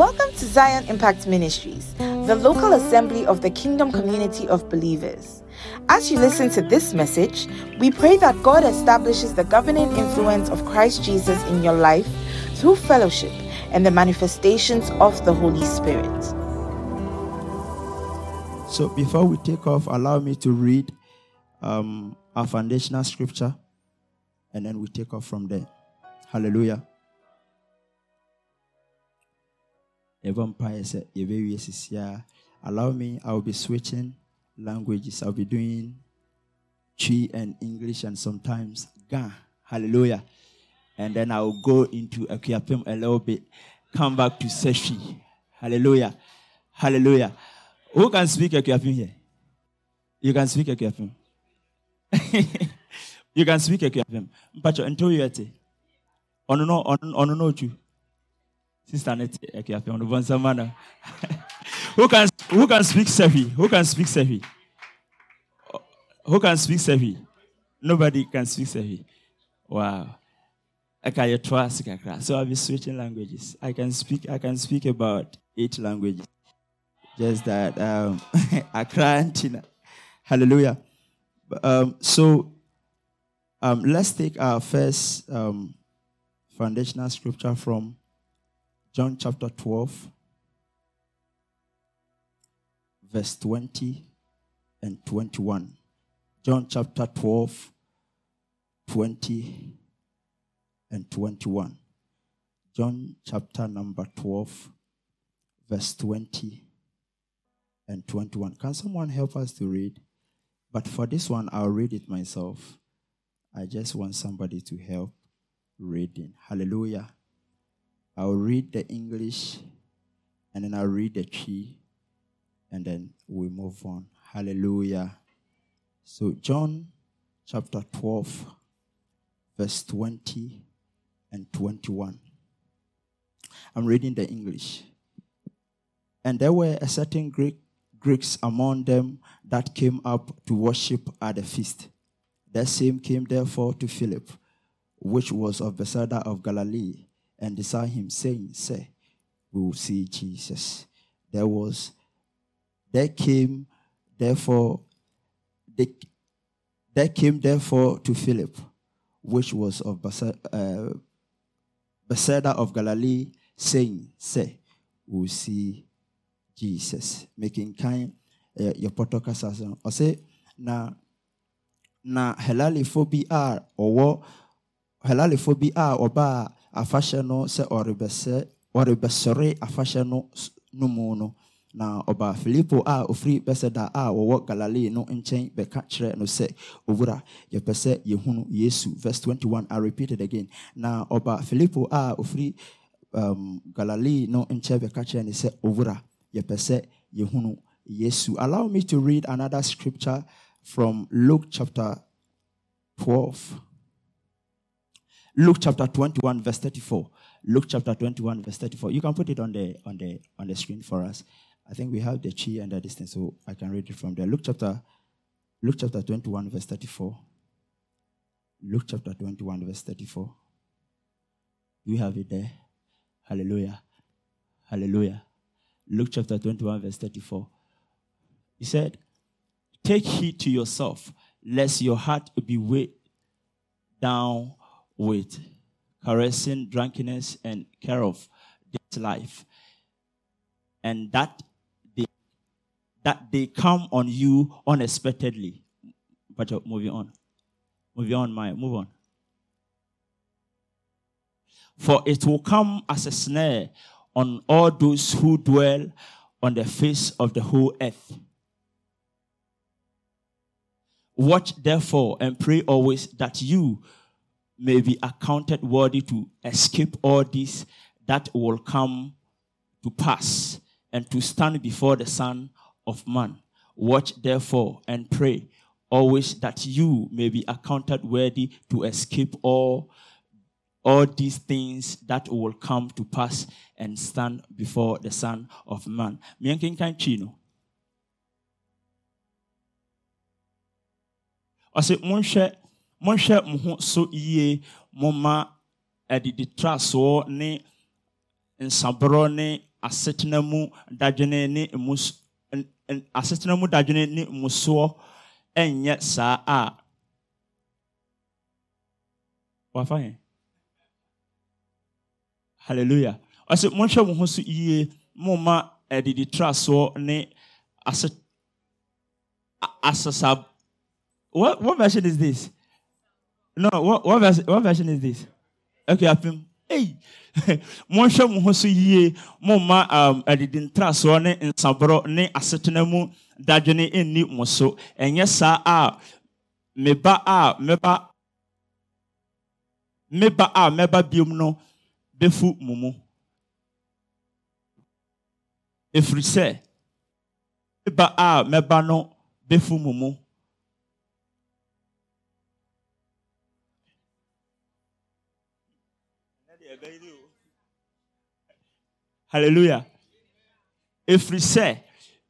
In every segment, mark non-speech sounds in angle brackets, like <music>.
Welcome to Zion Impact Ministries, the local assembly of the kingdom community of believers. As you listen to this message, we pray that God establishes the governing influence of Christ Jesus in your life through fellowship and the manifestations of the Holy Spirit. So, before we take off, allow me to read um, our foundational scripture and then we take off from there. Hallelujah. Allow me, I'll be switching languages. I'll be doing Twi and English and sometimes Ga. Hallelujah. And then I'll go into Akuapem a little bit, come back to Seshi. Hallelujah. Hallelujah. Who can speak Akuapem here? You can speak Akuapem. <laughs> you can speak Akuapem. Mpacho, until you Ono no, ono no, Sister Nete Akuapem, ono bonsamana. Who can who can speak Sefi? Who can speak Sefi? Who can speak Sefi? Nobody can speak Sefi. Wow. So I'll be switching languages. I can speak I can speak about eight languages. Just that um <laughs> Accra. Hallelujah. Um, so um, let's take our first um, foundational scripture from John chapter 12 verse 20 and 21. John chapter 12, 20 and 21. John chapter number 12, verse 20 and 21. Can someone help us to read? But for this one, I'll read it myself. I just want somebody to help reading. Hallelujah. I'll read the English and then I'll read the Twi and then we move on. Hallelujah. So, John chapter 12, verse 20 and 21. I'm reading the English. And there were a certain Greek, Greeks among them that came up to worship at the feast. The same came therefore to Philip, which was of Bethsaida of Galilee, and desired him, saying, Say, we will see Jesus. There was there came, therefore, they, there came therefore to Philip, which was of uh, Bethsaida of Galilee, saying, Say, we'll see Jesus. Making kind uh, your protocol or say, na na helalifo bi a ɔwɔ helalifo bi a ɔba a afahyɛ no sɛ ɔrebɛsɛ ɔrebɛsɔre afahyɛ no no mu no. Na ɔbaa filipo a ofiri bɛsɛda a wɔwɔ galilei no nkyɛn bɛka kyerɛ no sɛ owura yɛpɛ sɛ yɛhunu yesu. Verse 21 i repeat it again. Na ɔbaa filipo a ofiri um, galilei no nkyɛn bɛka kyerɛ no sɛ owura yɛpɛ sɛ yɛhunu yesu. Allow me to read another scripture from luke chapter 12 luke chapter 21 verse 34 luke chapter 21 verse 34 you can put it on the on the on the screen for us I think we have the Twi and the distance, so I can read it from there. Luke chapter, Luke chapter 21, verse 34. Luke chapter 21, verse 34. Do we have it there? Hallelujah. Hallelujah. Luke chapter 21, verse 34. He said, Take heed to yourself, lest your heart be weighed down with caressing, drunkenness, and care of this life, and that that they come on you unexpectedly. But uh, moving on. Moving on, my move on. For it will come as a snare on all those who dwell on the face of the whole earth. Watch therefore and pray always that you may be accounted worthy to escape all this that will come to pass and to stand before the Son of man. Watch therefore and pray always that you may be accounted worthy to escape all all these things that will come to pass and stand before the Son of Man. Miankinkan chino. Monhwɛ mo ho so yie momma adidi trasoɔ ne nsaborɔ ne asetena mu dadwene ne mus asetena mu dadwene ne musoɔ ɛnyɛ saa a. Wafa yɛn. Hallelujah. Ɔsɛ monhwɛ mo ho so yie momma ɛdidi trasoɔ ne ase asesa what what version is this no what what version, what version is this? Okay apim hey <laughs> monhwɛ mo ho so yie momma um, adidi ntrasoɔ ne nsaborɔ ne asetena mu dadwene nni mo so. Ɛnyɛ saa a meba a meba meba a mɛba biom no bɛfu mo mu. Ɛfiri sɛ meba a mɛba no bɛfu mo mu hallelujah. Ɛfiri sɛ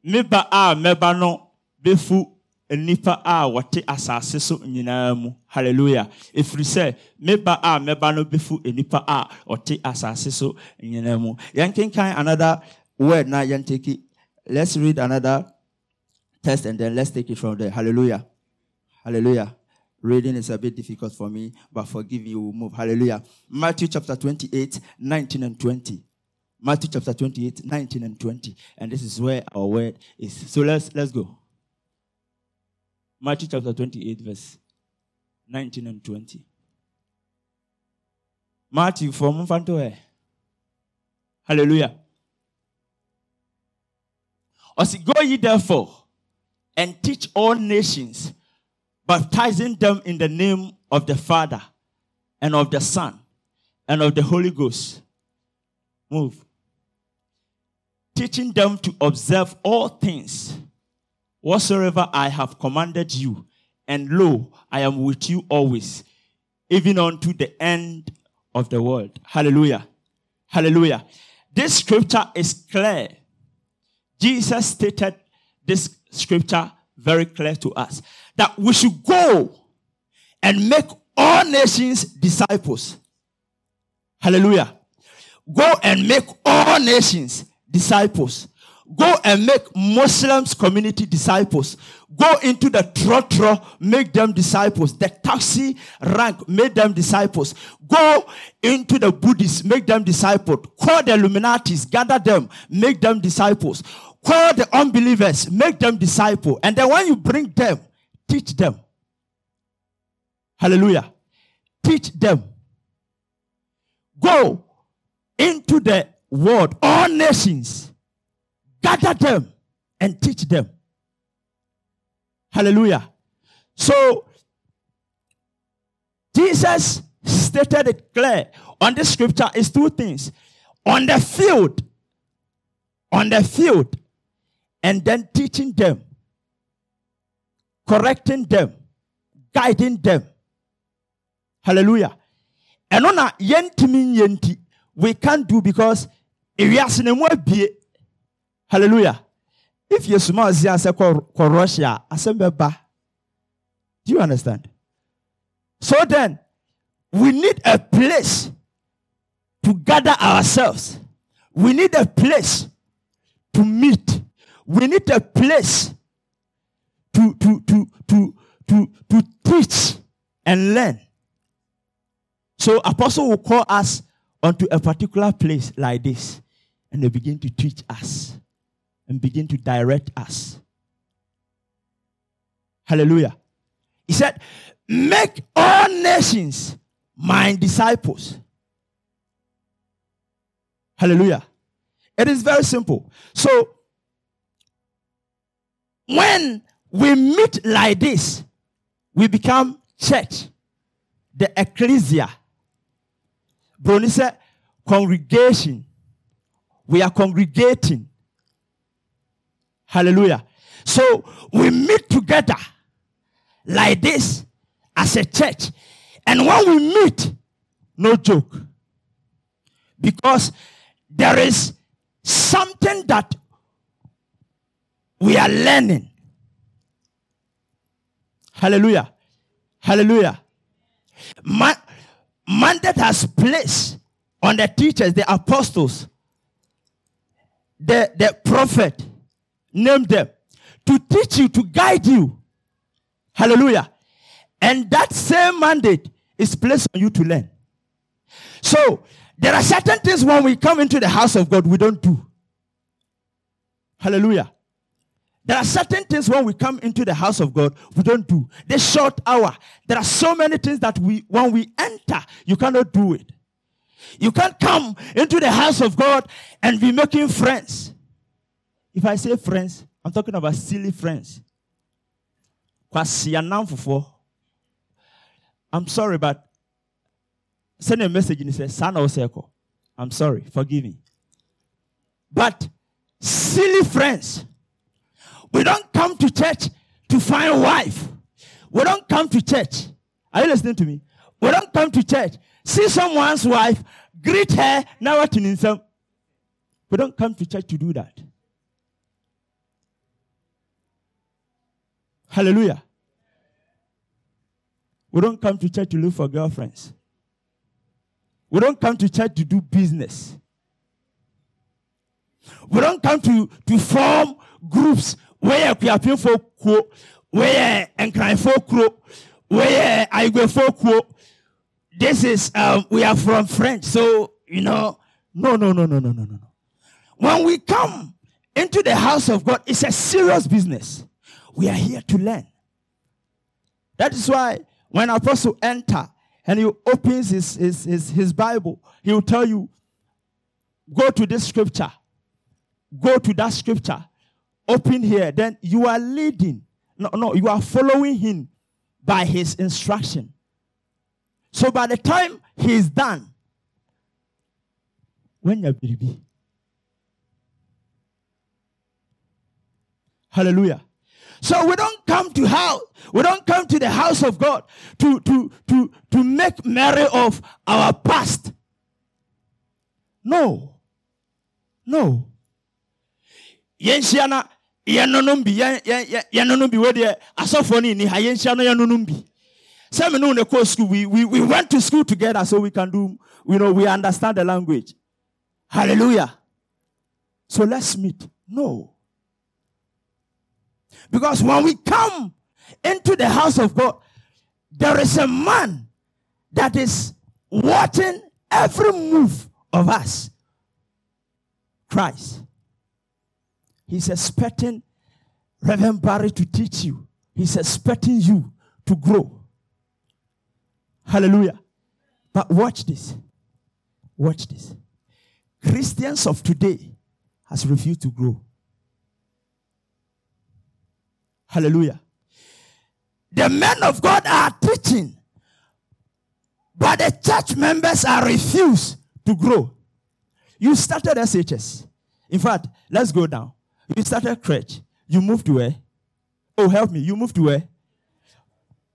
meba a mɛba no bɛfu nnipa a wɔte asase so hallelujah. Ɛfiri sɛ meba a mɛba no bɛfu nnipa a ɔte asase so nyinaa mu. Another word na let's read another text and then let's take it from there. Hallelujah. Hallelujah. Reading is a bit difficult for me, but forgive me, we'll move. Hallelujah. Matthew chapter 28, 19 and 20. Matthew chapter 28, 19 and 20. And this is where our word is. So let's let's go. Matthew chapter 28, verse 19 and 20. Matthew from Fanto. Hallelujah. As go ye therefore and teach all nations baptizing them in the name of the Father and of the Son and of the Holy Ghost. Move. Teaching them to observe all things whatsoever I have commanded you. And lo, I am with you always, even unto the end of the world. Hallelujah. Hallelujah. This scripture is clear. Jesus stated this scripture very clear to us that we should go and make all nations disciples. Hallelujah. Go and make all nations disciples. Go and make Muslims community disciples. Go into the trotro, make them disciples. The taxi rank, make them disciples. Go into the Buddhists, make them disciples. Call the Illuminatis, gather them, make them disciples. Call the unbelievers, make them disciple. And then when you bring them, teach them. Hallelujah. Teach them. Go into the world, all nations, gather them and teach them. Hallelujah. So, Jesus stated it clear on the scripture is two things. On the field, on the field, and then teaching them, correcting them, guiding them. Hallelujah. And on a yentimi yenti, we can't do because ewiase ne mu abie. Hallelujah. If you small zia say ko Russia, asembeba. Do you understand? So then, we need a place to gather ourselves. We need a place to meet. We need a place to, to, to, to, to, to teach and learn. So apostle will call us onto a particular place like this and they begin to teach us and begin to direct us. Hallelujah. He said, Make all nations my disciples. Hallelujah. It is very simple. So, when we meet like this, we become church, the ecclesia. Brony said, congregation. We are congregating. Hallelujah. So we meet together like this as a church. And when we meet, no joke. Because there is something that we are learning. Hallelujah. Hallelujah. Man, mandate has placed on the teachers, the apostles, the, the prophet, name them, to teach you, to guide you. Hallelujah. And that same mandate is placed on you to learn. So, there are certain things when we come into the house of God we don't do. Hallelujah. There are certain things when we come into the house of God we don't do. This short hour, there are so many things that we when we enter, you cannot do it. You can't come into the house of God and be making friends. If I say friends, I'm talking about silly friends. I'm sorry, but send a message and he says, Son or. I'm sorry, forgive me. But silly friends, we don't come to church to find a wife. We don't come to church. Are you listening to me? We don't come to church. See someone's wife, greet her, now what in some. We don't come to church to do that. Hallelujah. We don't come to church to look for girlfriends. We don't come to church to do business. We don't come to, to form groups where we are paying for quo, where and crying for quo, where I go for quo this is, uh, we are from French. So, you know, no, no, no, no, no, no, no. When we come into the house of God, it's a serious business. We are here to learn. That is why when apostle enter and he opens his, his, his, his Bible, he will tell you, go to this scripture. Go to that scripture. Open here. Then you are leading. No, no, you are following him by his instruction. So by the time he is done, when you're baby. Hallelujah. So we don't come to house, we don't come to the house of God to, to, to, to make merry of our past. No. No. Yɛnhyia na yɛnonom bi yɛnonom bi wɔ deɛ asɔfoɔ no ni ha yɛnhyia ne kɔ school we, we, we went to school together so we can do you know we understand the language hallelujah so let's meet no because when we come into the house of God, there is a man that is watching every move of us. Christ. He's expecting Reverend Barry to teach you. He's expecting you to grow. Hallelujah. But watch this. Watch this. Christians of today has refused to grow. Hallelujah. The men of God are teaching, but the church members are refused to grow. You started SHS. In fact, let's go down. You started church. You moved to where? Oh, help me. You moved to where?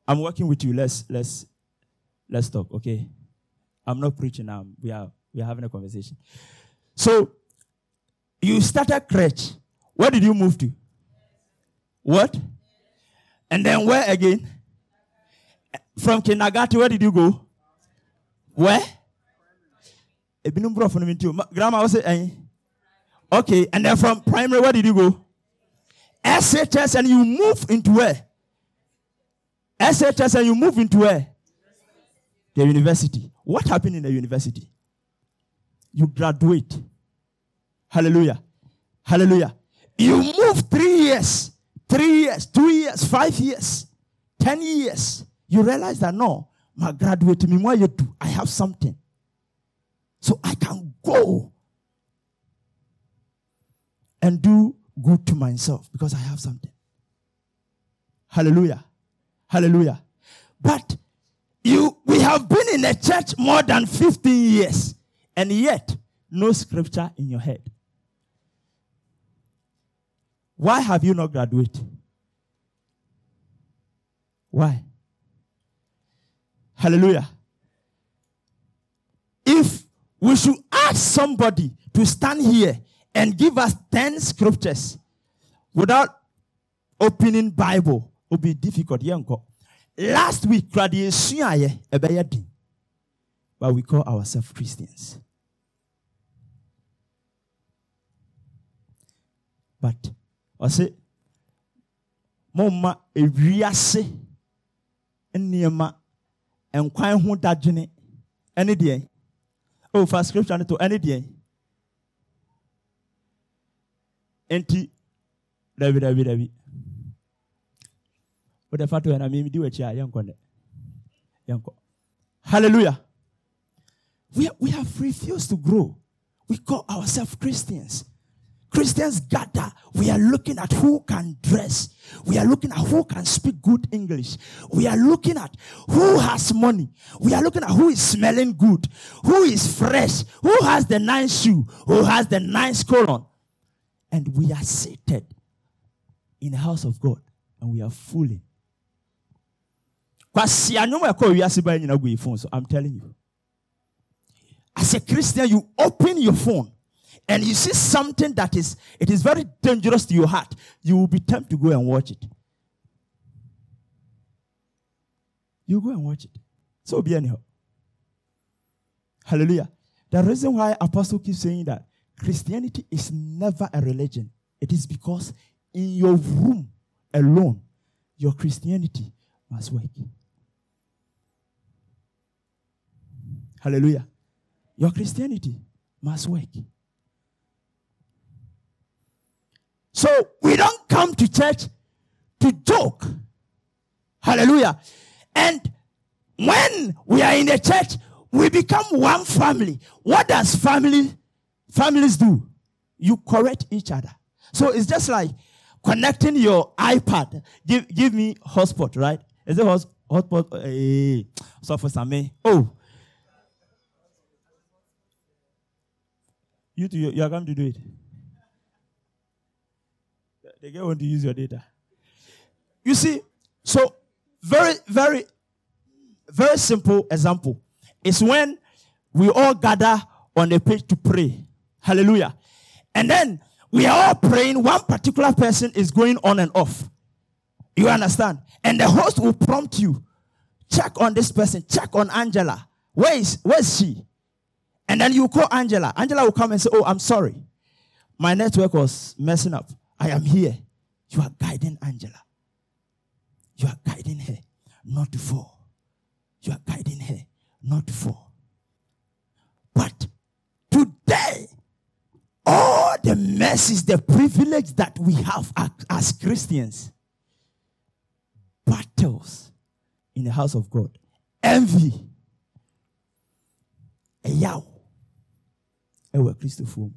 I'm working with you. Let's let's let's talk, okay? I'm not preaching now. We are we are having a conversation. So you started church. Where did you move to? What? And then where again? From kindergarten, where did you go? Where? Grandma was it? Eh? Okay, and then from primary, where did you go? SHS, and you move into where? SHS, and you move into where? The university. What happened in the university? You graduate. Hallelujah. Hallelujah. You move three years three years, two years, five years, ten years, you realize that no, my graduate, me what you do, I have something. So I can go and do good to myself because I have something. Hallelujah. Hallelujah. But you we have been in a church more than 15 years and yet no scripture in your head. Why have you not graduated? Why? Hallelujah. If we should ask somebody to stand here and give us 10 scriptures without opening Bible, it would be difficult. Last week, but we call ourselves Christians. but ɔse momma ewiase nneɛma nkwan ho dadwene ɛne deɛ? Oh fa scripture to ɛne deɛ? Nti dabi dabi wode fa to ɛ na memedi w'akyi a yɛnkɔ yɛnkɔ hallelujah we, we have refused to grow we call ourselves christians Christians gather. We are looking at who can dress. We are looking at who can speak good English. We are looking at who has money. We are looking at who is smelling good, who is fresh, who has the nice shoe, who has the nice colon. And we are seated in the house of God and we are fooling. I'm telling you. As a Christian, you open your phone and you see something that is it is very dangerous to your heart, you will be tempted to go and watch it. You go and watch it. So be anyhow. Hallelujah. The reason why Apostle keeps saying that Christianity is never a religion, it is because in your room alone, your Christianity must work. Hallelujah. Your Christianity must work. So we don't come to church to joke. Hallelujah. And when we are in the church, we become one family. What does family families do? You correct each other. So it's just like connecting your iPad. Give give me hotspot, right? Is it hotspot? Hey, so for Oh. You two, you are going to do it. They get want to use your data. You see, so very, very, very simple example is when we all gather on a page to pray. Hallelujah. And then we are all praying. One particular person is going on and off. You understand? And the host will prompt you. Check on this person. Check on Angela. Where is where is she? And then you call Angela. Angela will come and say, Oh, I'm sorry. My network was messing up. I am here. You are guiding Angela. You are guiding her not to fall. You are guiding her not to fall. But today, all the mercies, the privilege that we have as Christians, battles in the house of God, envy, a yow, a Christopher.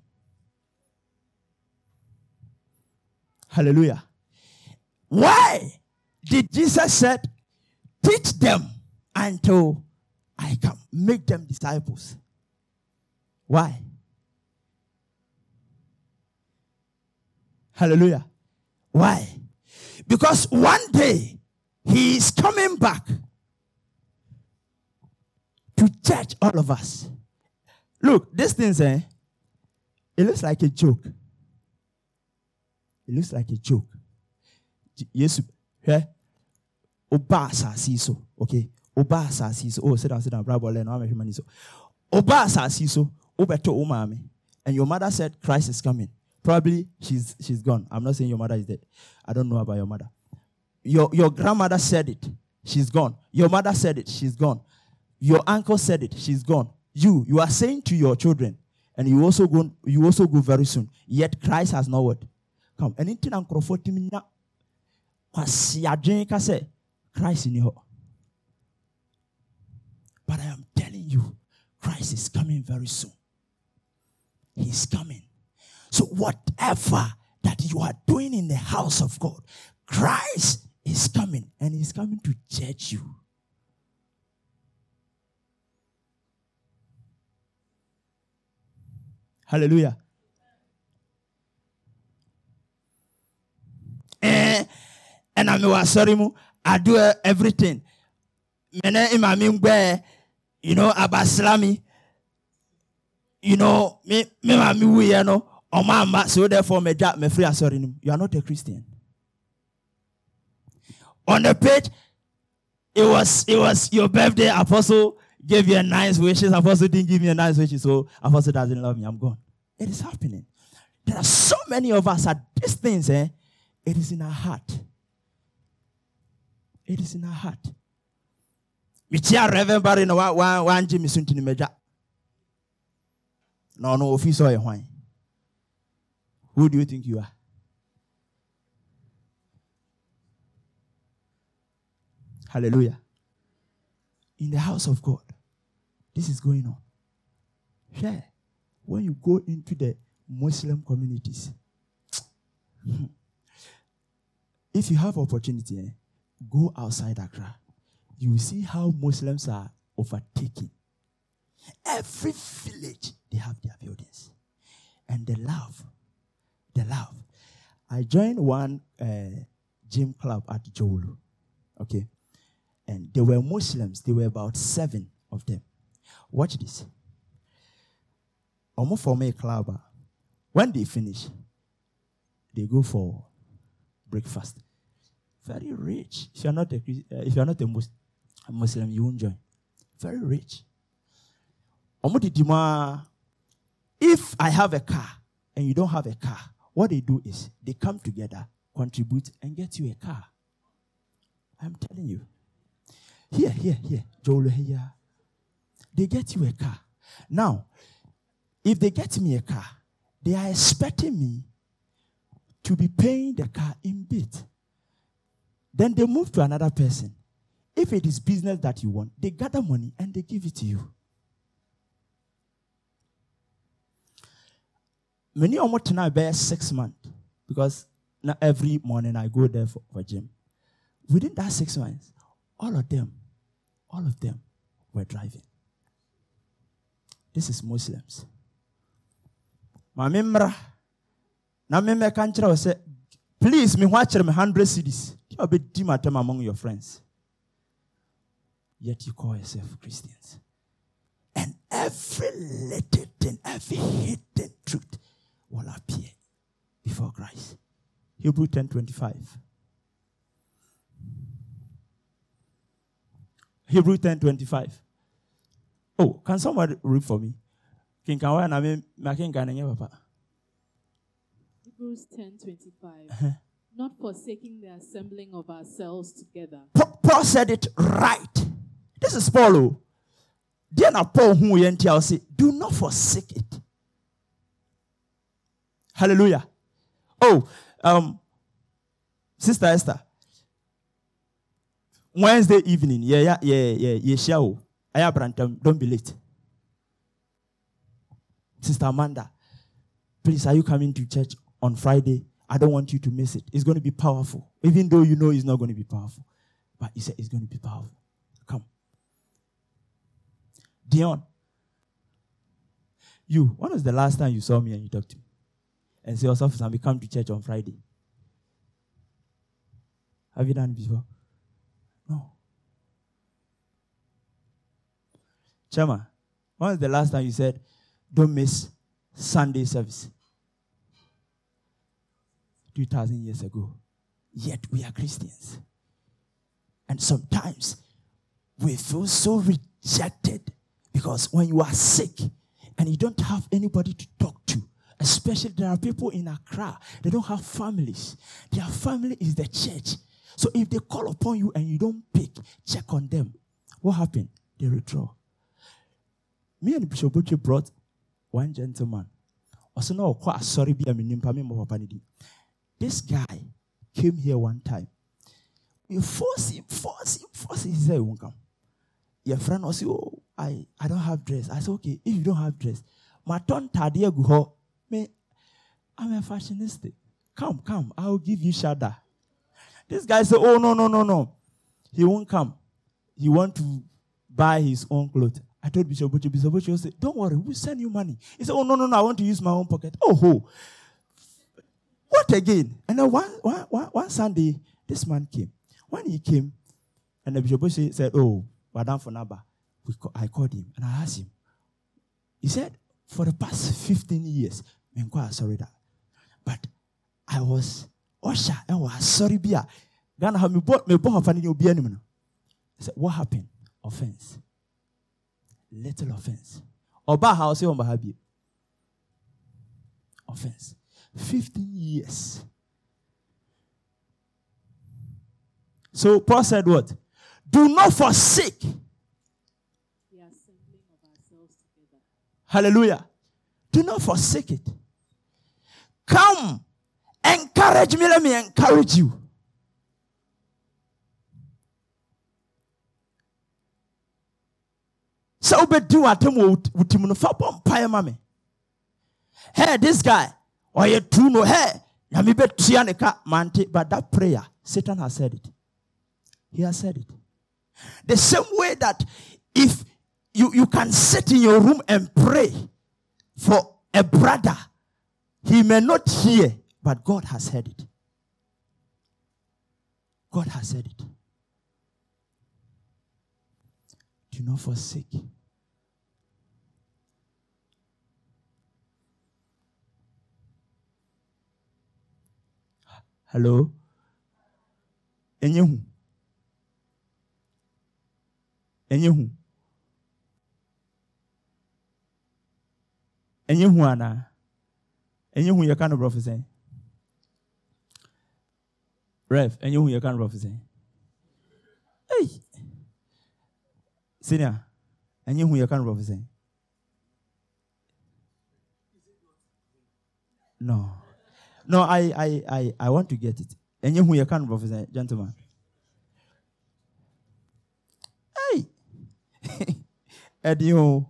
Hallelujah. Why did Jesus said, teach them until I come, make them disciples? Why? Hallelujah. Why? Because one day he is coming back to judge all of us. Look, this thing, eh, it looks like a joke. It looks like a joke. Yes, hwɛ ɔba asase so okay? Ɔba asase so. Oh sit down sit down brabo lɛ na wama hwɛ so. Ɔba asase so wobɛtɔ wo maame and your mother said Christ is coming. Probably she's she's gone. I'm not saying your mother is dead. I don't know about your mother. Your your grandmother said it. She's gone. Your mother said it. She's gone. Your uncle said it. She's gone you you are saying to your children and you also go you also go very soon yet Christ has not what come na nkurɔfoɔ tumi nya kwasi adwene ka sɛ christ ni hɔ but i am telling you christ is coming very soon. He's coming. So whatever that you are doing in the house of god christ is coming and he's coming to judge you hallelujah. Eh, mewɔ asɔre mu. I do everything. Mene imami ngbɛ you know abaslami you know me me maame wuyɛ no ɔmo ama so therefore megya mefiri free no mu. You are not a Christian. On the page it was it was your birthday apostle gave you a nice wishes apostle didn't give me a nice wishes so apostle doesn't love me I'm gone it is happening There are so many of us at these things, eh? It is in our heart. It is in our heart. Michia Reverend Barry no one Jimmy Suntini Meja. No, no, office or wine. Who do you think you are? Hallelujah. In the house of God, this is going on. Yeah. When you go into the Muslim communities, <tsk> if you have opportunity, eh, go outside Accra. You will see how Muslims are overtaking. Every village, they have their buildings. And the love, the love. I joined one uh, gym club at Jolu. Okay. And they were Muslims. There were about seven of them. Watch this. Almost for me, club. When they finish, they go for breakfast. Very rich. If you're not a, uh, if you're not a, Mus- a Muslim, you won't join. Very rich. If I have a car and you don't have a car, what they do is they come together, contribute, and get you a car. I'm telling you. Here, here, here. Joel here. They get you a car. Now, if they get me a car, they are expecting me to be paying the car in bit. Then they move to another person. If it is business that you want, they gather money and they give it to you. Many almost tonight bear six months because every morning I go there for, for gym. Within that six months, all of them, all of them were driving. This is Muslims. Mamimra. Na me meka nkyerɛ wo sɛ please me akyerɛ me 100 cities nti wobɛdi matam among your friends yet you call yourself christians and every little thing every hidden truth will appear before christ hebrew 10.25 hebrew 10.25 oh can somebody read for me kinkan wa na me makinkan ne papa Hebrews 10:25. Uh-huh. Not forsaking the assembling of ourselves together. Paul said it right. This is Paul. Oh. Dear na Paul who yenti say, do not forsake it. Hallelujah. Oh, um, Sister Esther. Wednesday evening, yeah, yeah, yeah, yeah, yeah, show. I don't be late. Sister Amanda, please, are you coming to church on Friday. I don't want you to miss it. It's going to be powerful. Even though you know it's not going to be powerful. But he said it's going to be powerful. Come. Dion. You, when was the last time you saw me and you talked to me? And say, yourself, and we come to church on Friday. Have you done it before? No. Chama, when was the last time you said, don't miss Sunday service? 2,000 years ago. Yet we are Christians. And sometimes we feel so rejected because when you are sick and you don't have anybody to talk to, especially there are people in Accra, they don't have families. Their family is the church. So if they call upon you and you don't pick, check on them. What happened? They withdraw. Me and Bishop Butchie brought one gentleman. Also, no, quite sorry, be a minimum, this guy came here one time. We force him, force him, force him. He said, he won't come. Your friend was, oh, I, I don't have dress. I said, okay, if you don't have dress, my tadia go me, I'm a fashionista. Come, come, I'll give you shada. This guy said, oh, no, no, no, no. He won't come. He want to buy his own clothes. I told Bishop Butcher, Bishop Butcher said, don't worry, we'll send you money. He said, oh, no, no, no, I want to use my own pocket. Oh, ho. What again? And then one, one, one, one Sunday, this man came. When he came, and the Bishop said, Oh, Madam Fonaba, I called him and I asked him. He said, For the past 15 years, I'm sorry that. But I was Osha eh, and was sorry bia. Ghana me bought me bought a new I said, What happened? Offense. Little offense. Oba house on Offense. 15 years. So Paul said, What? Do not forsake. Hallelujah. Do not forsake it. Come, encourage me. Let me encourage you. Sɛ wobɛdi w'atam wɔ wo tim no fa bɔ mpaeɛ ma me. Hey this guy ɔyɛ true no. Hey nyame bɛtua ne ka. Mante but that prayer satan has said it. He has said it. The same way that if you, you can sit in your room and pray for a brother he may not hear but god has heard it. God has said it. Do not forsake Hello? Enye hu. Enye hu. Enye hu ana. Enye hu yɛka no borɔfo sɛn. Rev, enye hu yɛka no borɔfo. Senior, enye hu yɛka no borɔfo. No. No, I, I, I, I want to get it. And you you can professor, gentlemen. Hey, <laughs> Eddie, oh.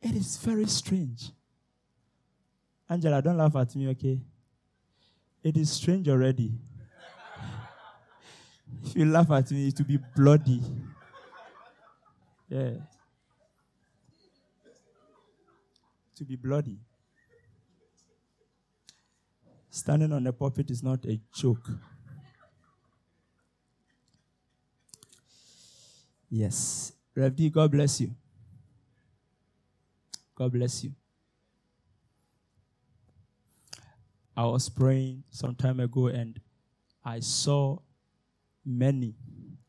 it is very strange. Angela, don't laugh at me, okay? It is strange already. <laughs> if you laugh at me, it will be bloody. Yeah. To be bloody. Standing on the pulpit is not a joke. Yes. Rev D, God bless you. God bless you. I was praying some time ago and I saw many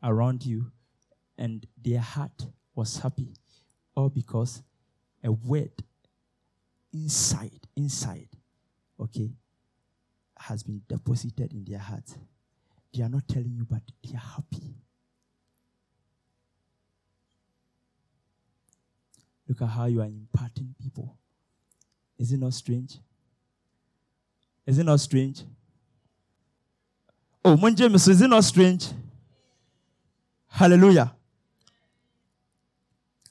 around you and their heart was happy. All because a word inside, inside, okay, has been deposited in their hearts. They are not telling you, but they are happy. Look at how you are imparting people. Is it not strange? Is it not strange? Oh, mon James, is it not strange? Hallelujah.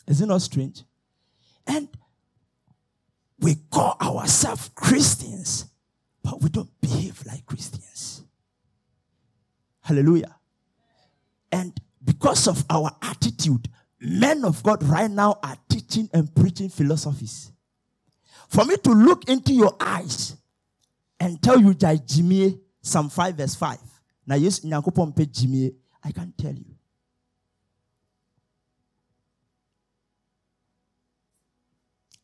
Is it not strange? And we call ourselves Christians but we don't behave like Christians. Hallelujah. And because of our attitude, men of God right now are teaching and preaching philosophies. For me to look into your eyes and tell you that Jimmy, Psalm 5 verse 5. Now, yes, Jimmy, I can't tell you.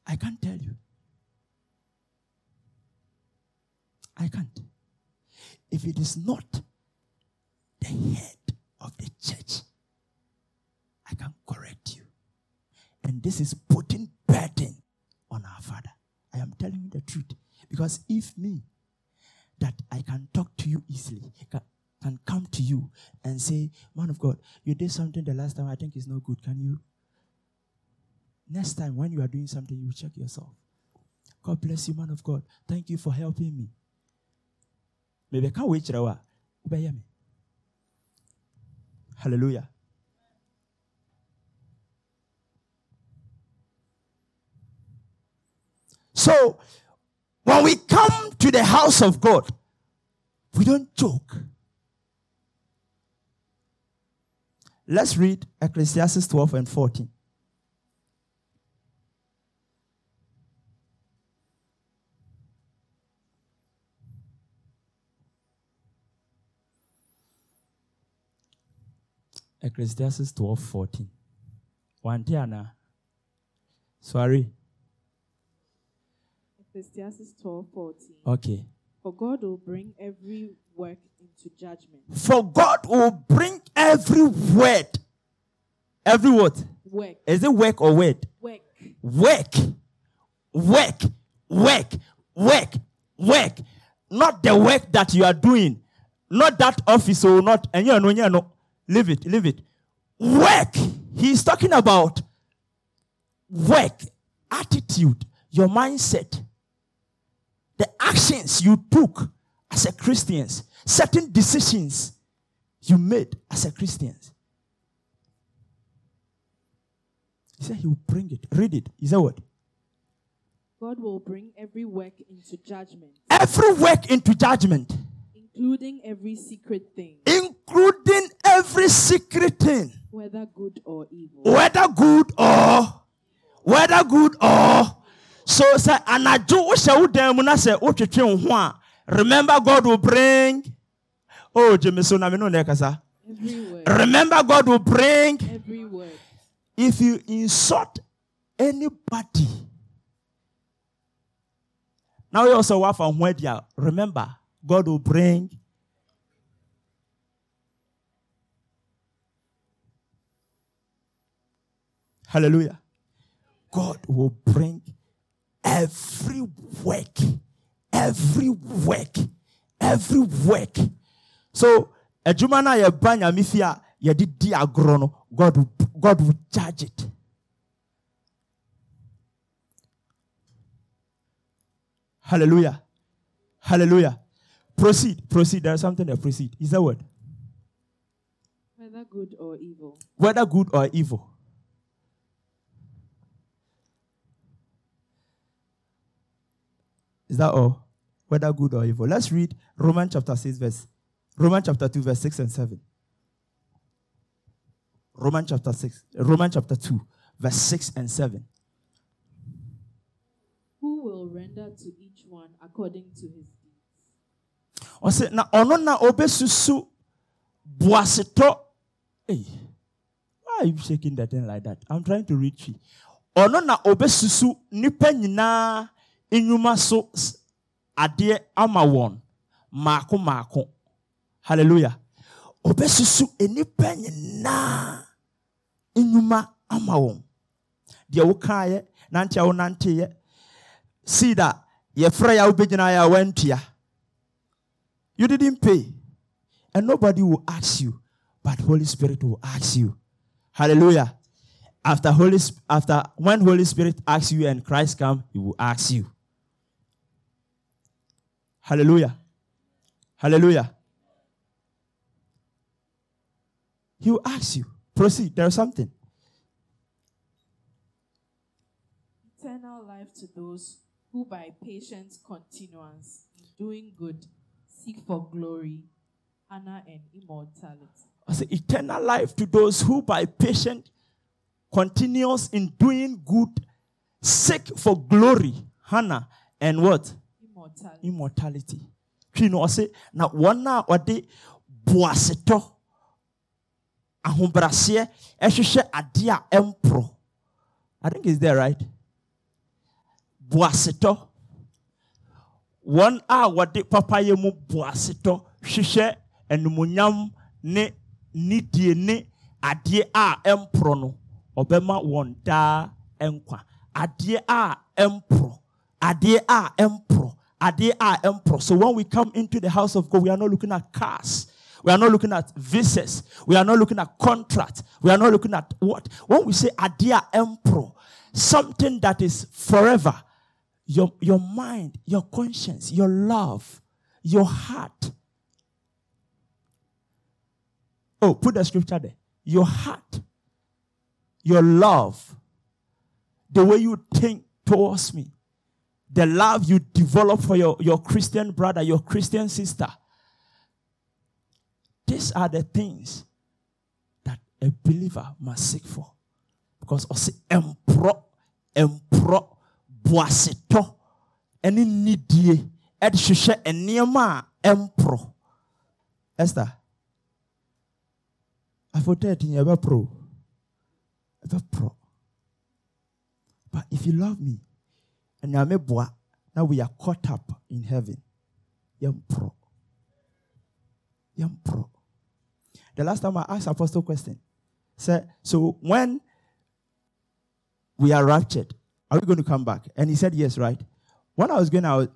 I can't tell you. I can't. If it is not the head of the church, I can correct you. And this is putting burden on our Father. I am telling you the truth. Because if me, that I can talk to you easily, can, can come to you and say, Man of God, you did something the last time I think is not good. Can you? Next time when you are doing something, you check yourself. God bless you, man of God. Thank you for helping me mebɛka wei kyerɛ wo a wobɛyɛ me hallelujah So, when we come to the house of God, we don't joke. Let's read Ecclesiastes 12 and 14. Ecclesiastes 12 14. Wantiana. Sorry. Ecclesiastes 12 14. Okay. For God will bring every work into judgment. For God will bring every word. Every what? Work. Is it work or word? Work. Work. Work. Work. work, work, not the work that you are doing, not that office or not. And you know, you know, leave it, leave it. Work. He's talking about work, attitude, your mindset, the actions you took as a Christian, certain decisions you made as a Christian. He said he will bring it. Read it. Is that what? God will bring every work into judgment. Every work into judgment. Including every secret thing. Including every secret thing. Whether good or evil. Whether good or whether good or. So say anadwo wohyɛ wo dan mu na sɛ wotwetwe wo ho a remember God will bring oh gyeme so na me no na ɛkasa remember God will bring every word. If you insult anybody. Now you also want from where you remember God will bring hallelujah. God will bring every work every work every work. So a yɛba nyame fie a yɛde di agorɔ no god will, god will judge it. Hallelujah. Hallelujah. Proceed proceed. There is something that proceed. Is that word? Whether good or evil. Whether good or evil Is that all? Whether good or evil. Let's read Romans chapter 6, verse Romans chapter 2, verse 6 and 7. Romans chapter 6, Romans chapter 2, verse 6 and 7. Who will render to each one according to his deeds? Said, na ono na obesusu buaseto. Hey, why are you shaking that thing like that? I'm trying to reach you. Ono na obesusu nipa nyinaa nnwuma so adeɛ ama wɔn. Maako maako. Hallelujah. Ɔbɛsusu nnipa nyinaa nnwuma ama wɔn. Deɛ wokaeɛ nante a wonanteeɛ seed a yɛfrɛ yɛ a wobɛgyina yɛ a wantua you didn't pay. And nobody will ask you but holy spirit will ask you. Hallelujah. After holy after when holy spirit asks you and christ come he will ask you Hallelujah. Hallelujah. He will ask you, proceed. There's something. Eternal life to those who, by patient continuance in doing good, seek for glory, honor, and immortality. I say, eternal life to those who, by patient continuance in doing good, seek for glory, honor, and what? Immortality. twi no ɔse na wɔn a wɔde boasetɔ ahobraseɛ ɛhwehwɛ adeɛ a ɛmporo i think it's there right? Boasetɔ. Wɔn a wɔde papayɛ mu boasetɔ hwehwɛ animonyam ne nidie ne adeɛ a ɛmporo no ɔbɛma wɔn daa nkwa adeɛ a ɛmporo adeɛ a ɛmporo Ade are emperor. So when we come into the house of God, we are not looking at cars. We are not looking at visas. We are not looking at contracts. We are not looking at what? When we say Adia Emperor, something that is forever, your, your mind, your conscience, your love, your heart. Oh, put the scripture there. Your heart, your love, the way you think towards me, the love you develop for your, your Christian brother, your Christian sister. These are the things that a believer must seek for. Because ɔsi empro, empro, boaseto, any nidie, ɛde hwehwɛ nneɛma a empro. Esther, afɔtɛ ti yɛ bɛ pro, ɛbɛ pro. But if you love me, and now we are caught up in heaven. Yam pro. Yam pro. The last time I asked Apostle question, said, so when we are raptured, are we going to come back? And he said, yes, right? When I was going, was,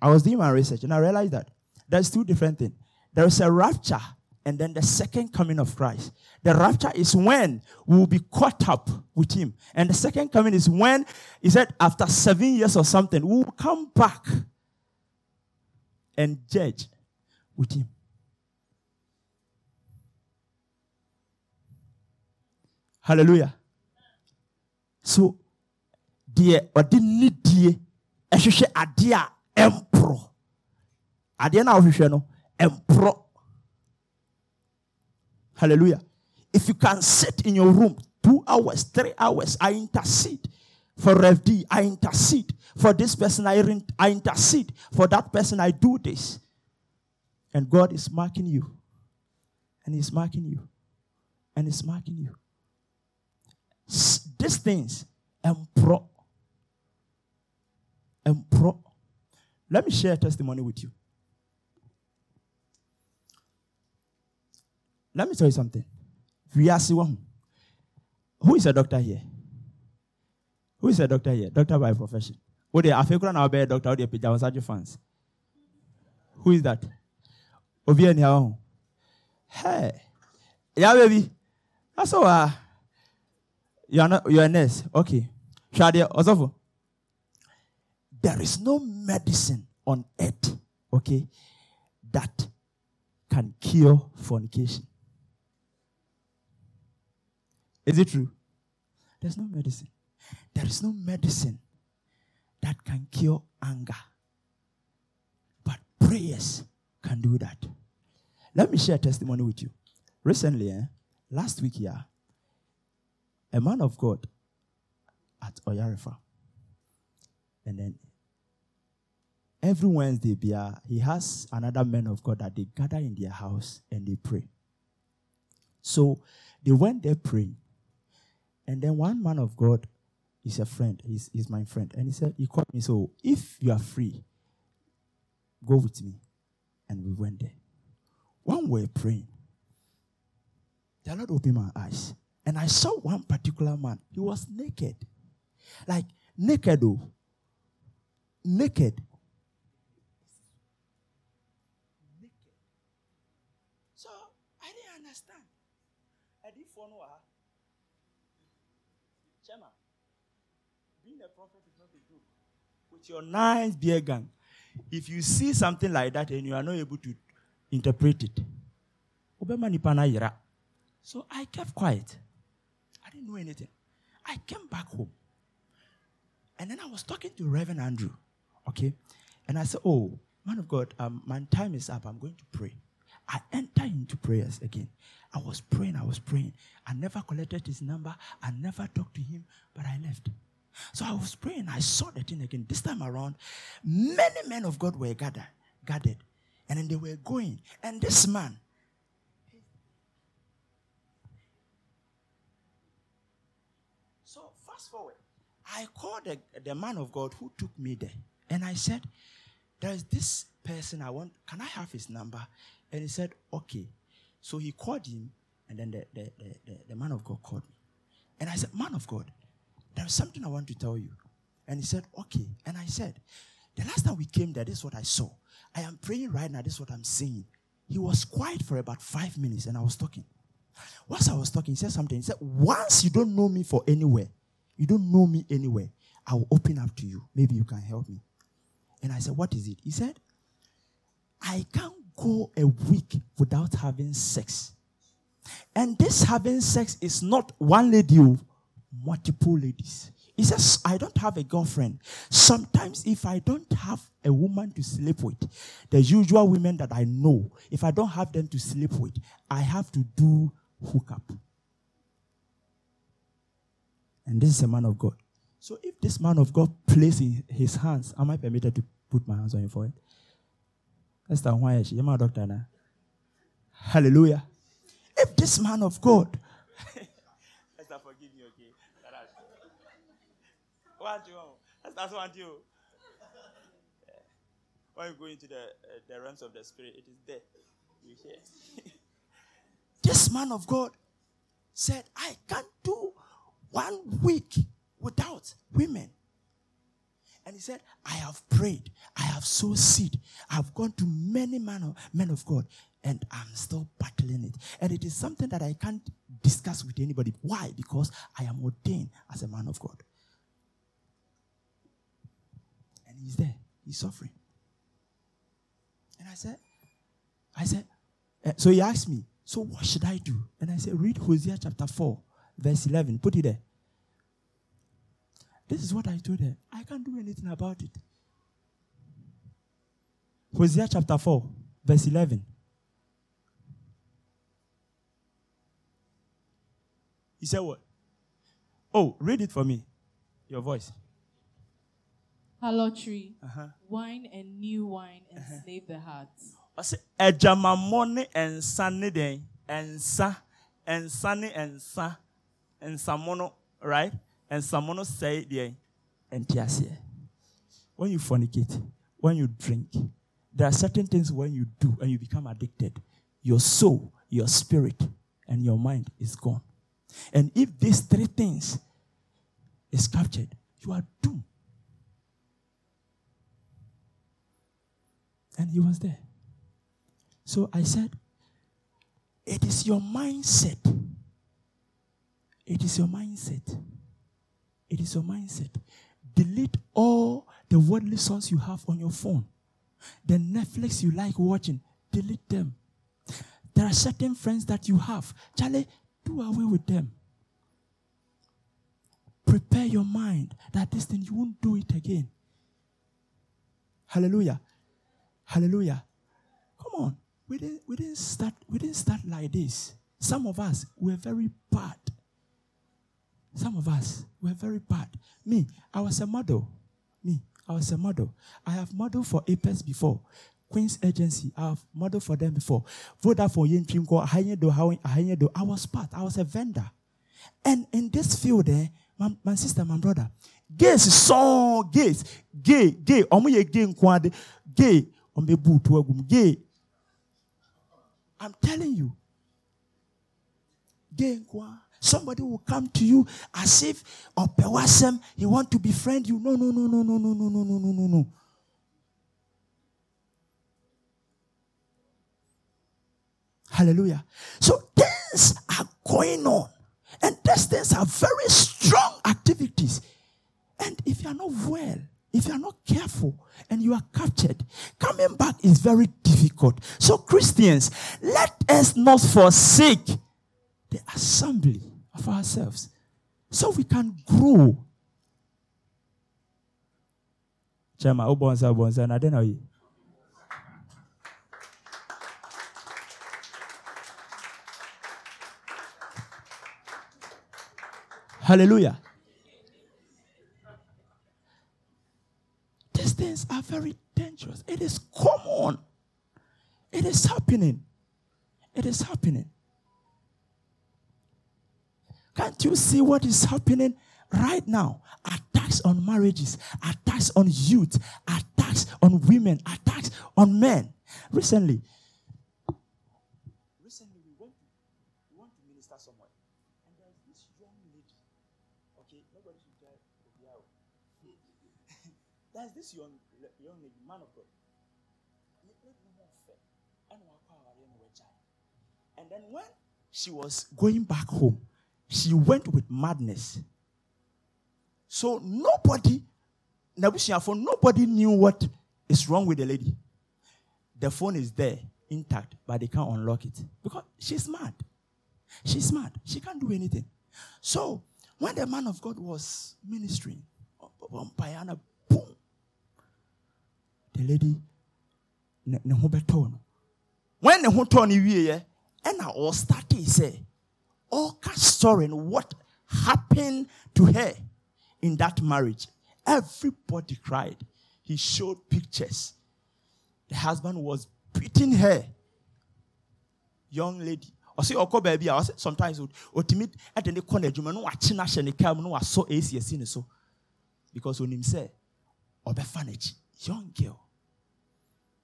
I was doing my research and I realized that there's two different things. There is a rapture and then the second coming of Christ. The rapture is when we will be caught up with him. And the second coming is when, he said, after seven years or something, we will come back and judge with him. Hallelujah. So, deɛ ɔde ne die ɛhwehwɛ adeɛ a ɛmporɔ adeɛ no a wohwehwɛ no ɛmporɔ hallelujah if you can sit in your room two hours three hours i intercede for Rev D, I intercede for this person, I, I intercede for that person, I do this. And God is marking you. And He's marking you. And He's marking you. These things, empro. Empro. Let me share testimony with you. Let me tell you something. Who is a doctor here? Who is a doctor here? Doctor by profession. Who they African now be doctor, they pay fans. Who is that? Obi any how? Hey. Yeah, baby. That's all. Uh, you are not you are a nurse. Okay. Shadia Osofo. There is no medicine on earth, okay, that can cure fornication. Is it true? There's no medicine. There is no medicine that can cure anger. But prayers can do that. Let me share testimony with you. Recently, eh, last week here, a man of God at Oyarifa, and then every Wednesday, he has another man of God that they gather in their house and they pray. So they went there praying. And then one man of God is a friend. He's, he's my friend. And he said, he called me. So if you are free, go with me. And we went there. One were praying, the Lord opened my eyes. And I saw one particular man. He was naked. Like naked though. Naked. So I didn't understand. I didn't follow her. Chema being a prophet is not a joke. With your nice beer gang, if you see something like that and you are not able to interpret it, so I kept quiet. I didn't know anything. I came back home. And then I was talking to Reverend Andrew. Okay. And I said, Oh, man of God, um, my time is up. I'm going to pray. I entered into prayers again. I was praying, I was praying. I never collected his number. I never talked to him, but I left. So I was praying. I saw the thing again. This time around, many men of God were gathered, gathered, and then they were going. And this man, so fast forward, I called the, the man of God who took me there, and I said, "There is this person I want. Can I have his number?" And he said, "Okay." So he called him, and then the, the, the, the man of God called me, and I said, "Man of God." There's something I want to tell you. And he said, Okay. And I said, The last time we came there, this is what I saw. I am praying right now, this is what I'm saying. He was quiet for about five minutes and I was talking. Once I was talking, he said something. He said, Once you don't know me for anywhere, you don't know me anywhere, I will open up to you. Maybe you can help me. And I said, What is it? He said, I can't go a week without having sex. And this having sex is not one lady, multiple ladies. He says, I don't have a girlfriend. Sometimes, if I don't have a woman to sleep with, the usual women that I know, if I don't have them to sleep with, I have to do hookup. And this is a man of God. So, if this man of God places his hands, am I permitted to put my hands on? That's the why you're my doctor now. Hallelujah. If this man of God want you. That's, that's what you. Yeah. When you go into the, uh, the realms of the spirit, it is there. You hear. <laughs> this man of God said, I can't do one week without women. And he said, I have prayed, I have sowed seed, I've gone to many men of, men of God, and I'm still battling it. And it is something that I can't discuss with anybody. Why? Because I am ordained as a man of God. And he's there, he's suffering. And I said, I said, uh, so he asked me, so what should I do? And I said, read Hosea chapter 4, verse 11. Put it there. This is what I told her. I can't do anything about it. Hosea chapter 4, verse 11. He said what? Oh, read it for me. Your voice. Harlotry, uh-huh. wine and new wine enslave uh-huh. the heart. ɔsɛ agyamammɔ ne nsa ne den nsa nsa ne nsa nsamono right and nsamono sɛe deɛ nte aseɛ when you fornicate when you drink there are certain things when you do and you become addicted your soul your spirit and your mind is gone and if these three things is captured you are doomed and he was there so I said, It is your mindset. It is your mindset. It is your mindset. Delete all the worldly songs you have on your phone. The Netflix you like watching, delete them. There are certain friends that you have. Charlie, do away with them. Prepare your mind that this thing you won't do it again. Hallelujah. Hallelujah. Come on we didn't, we didn't start we didn't start like this. Some of us were very bad. Some of us were very bad. Me, I was a model. Me, I was a model. I have modeled for Apex before. Queen's Agency, I have modeled for them before. Vodafone, Yenchimko, I was part, I was a vendor. And in this field, eh, my, my sister, my brother, gays so gays, gay, gay, omo ye gay gay, ombe butu agum, gay, I'm telling you. Somebody will come to you as if or pewasem he want to befriend you. No, no, no, no, no, no, no, no, no, no, no, no. Hallelujah. So things are going on. And these things are very strong activities. And if you are not well, if you are not careful and you are captured, coming back is very difficult. So, Christians, let us not forsake the assembly of ourselves so we can grow. Dena yi. Hallelujah. things are very dangerous. It is common. It is happening. It is happening. Can't you see what is happening right now? Attacks on marriages, attacks on youth, attacks on women, attacks on men. Recently, recently we went, we went to minister somewhere, and there's this young lady. Okay, nobody should There's this young, young lady, man of God. And then when she was going back home, she went with madness. So nobody, for nobody knew what is wrong with the lady. The phone is there intact, but they can't unlock it because she's mad. She's mad. She can't do anything. So when the man of God was ministering, um, um, um, boom, the lady ne ho bɛtɔɔ no. When ne ho tɔɔ no wieɛ ɛna ɔstarted sɛ ɔka story no what happened to her in that marriage. Everybody cried. He showed pictures. The husband was beating her. Young lady. Ɔsɛ ɔkɔ baabi a ɔsɛ sometimes otimi ɛde ne kɔ n'adwuma no wakye n'ahyɛ ne kaa mu no wasɔ esi ne so. Because onim sɛ ɔbɛfa n'akyi. Young girl.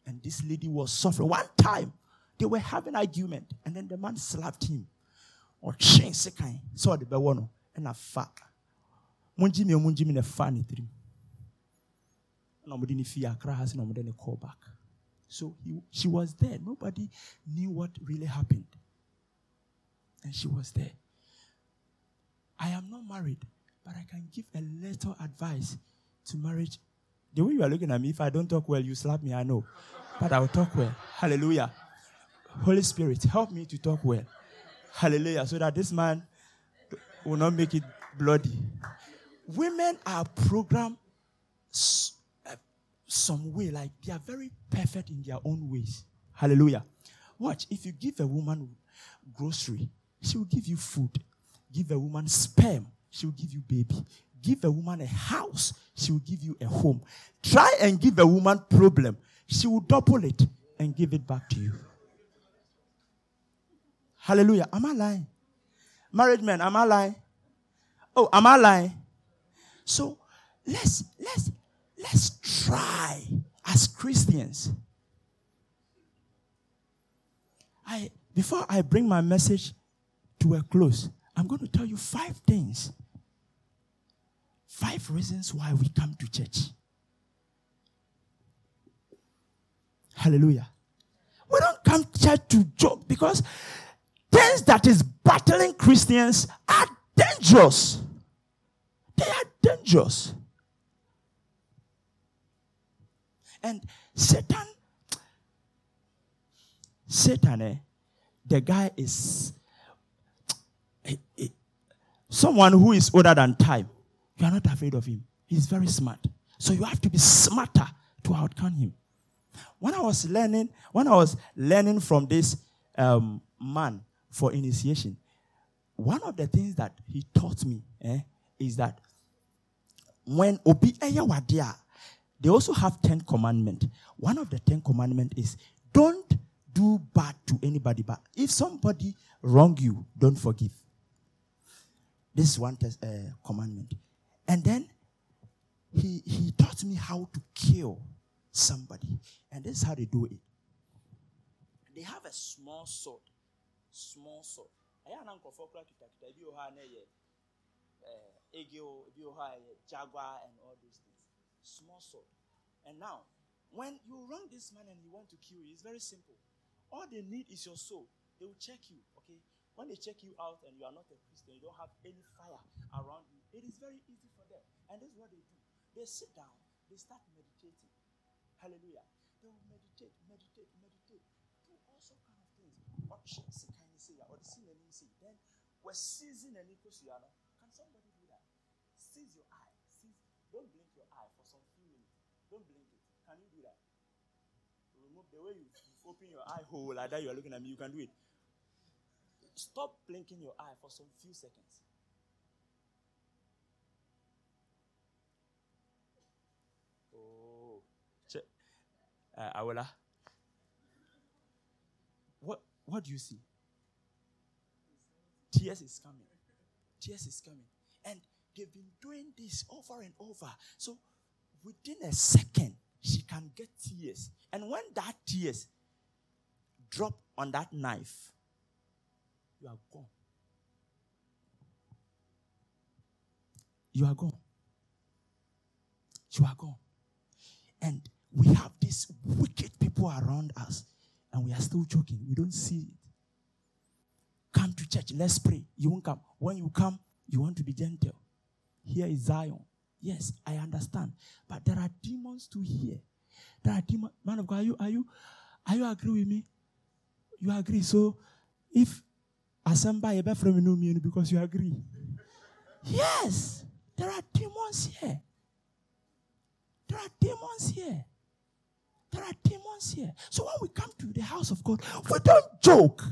And this lady was suffering. One time, they were having argument, and then the man slapped him. Or changed second. So the bewono and a fa. Munjimi munjimi ne fa ni trim. Nobody call back. So he, she was there. Nobody knew what really happened. And she was there. I am not married, but I can give a little advice to marriage. The way you are looking at me, if I don't talk well, you slap me, I know. But I'll talk well. Hallelujah. Holy Spirit, help me to talk well. Hallelujah. So that this man will not make it bloody. Women are programmed uh, some way, like they are very perfect in their own ways. Hallelujah. Watch, if you give a woman grocery, she will give you food. Give a woman sperm, she will give you baby. Give a woman a house, she will give you a home. Try and give a woman problem, she will double it and give it back to you. Hallelujah. Am I lying? Married men, am I lying? Oh, am I lying? So let's let's let's try as Christians. I before I bring my message to a close, I'm going to tell you five things. Five reasons why we come to church. Hallelujah. We don't come to church to joke because things that is battling Christians are dangerous. They are dangerous. And Satan, Satan, eh, the guy is someone who is older than time. You are not afraid of him. He's very smart. So you have to be smarter to outcome him. When I was learning, when I was learning from this um, man for initiation, one of the things that he taught me eh, is that when obi wadia, they also have ten commandments. One of the ten commandments is don't do bad to anybody, but if somebody wrong you, don't forgive. This is one uh, commandment. And then he, he taught me how to kill somebody. And this is how they do it. They have a small sword. Small sword. Jaguar, and all those things. Small sword. And now, when you wrong this man and he want to kill you, it's very simple. All they need is your soul. They will check you, okay? When they check you out and you are not a Christian, you don't have any fire around you, it is very easy. And this is what they do. They sit down, they start meditating. Hallelujah. They will meditate, meditate, meditate. Do all sorts kind of things. Kind of say? Or the sin and say. Then we're seizing and Can somebody do that? Seize your eye. Seize. Don't blink your eye for some few minutes. Don't blink it. Can you do that? Remove the way you open your eye hole like that. You are looking at me. You can do it. Stop blinking your eye for some few seconds. Uh, Awola, what, what do you see? Tears is coming. Tears is coming. And they've been doing this over and over. So within a second, she can get tears. And when that tears drop on that knife, you are gone. You are gone. You are gone. And we have these wicked people around us, and we are still joking. We don't see it. Come to church, let's pray. You won't come. When you come, you want to be gentle. Here is Zion. Yes, I understand. But there are demons to hear. There are demons. Man of God, are you are you are you agree with me? You agree. So if Asamba from you know me because you agree. Yes, there are demons here. There are demons here. There are demons here. So when we come to the house of God, we don't joke.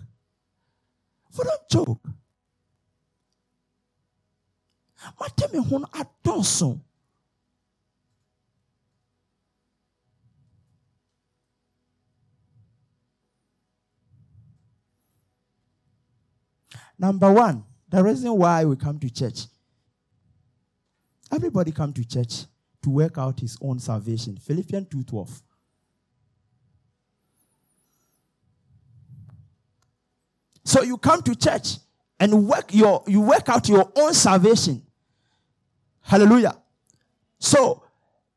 We don't joke. Matemi hun adonso. Number one, the reason why we come to church. Everybody come to church to work out his own salvation. Philippians 2:12. So you come to church and work your you work out your own salvation. Hallelujah. So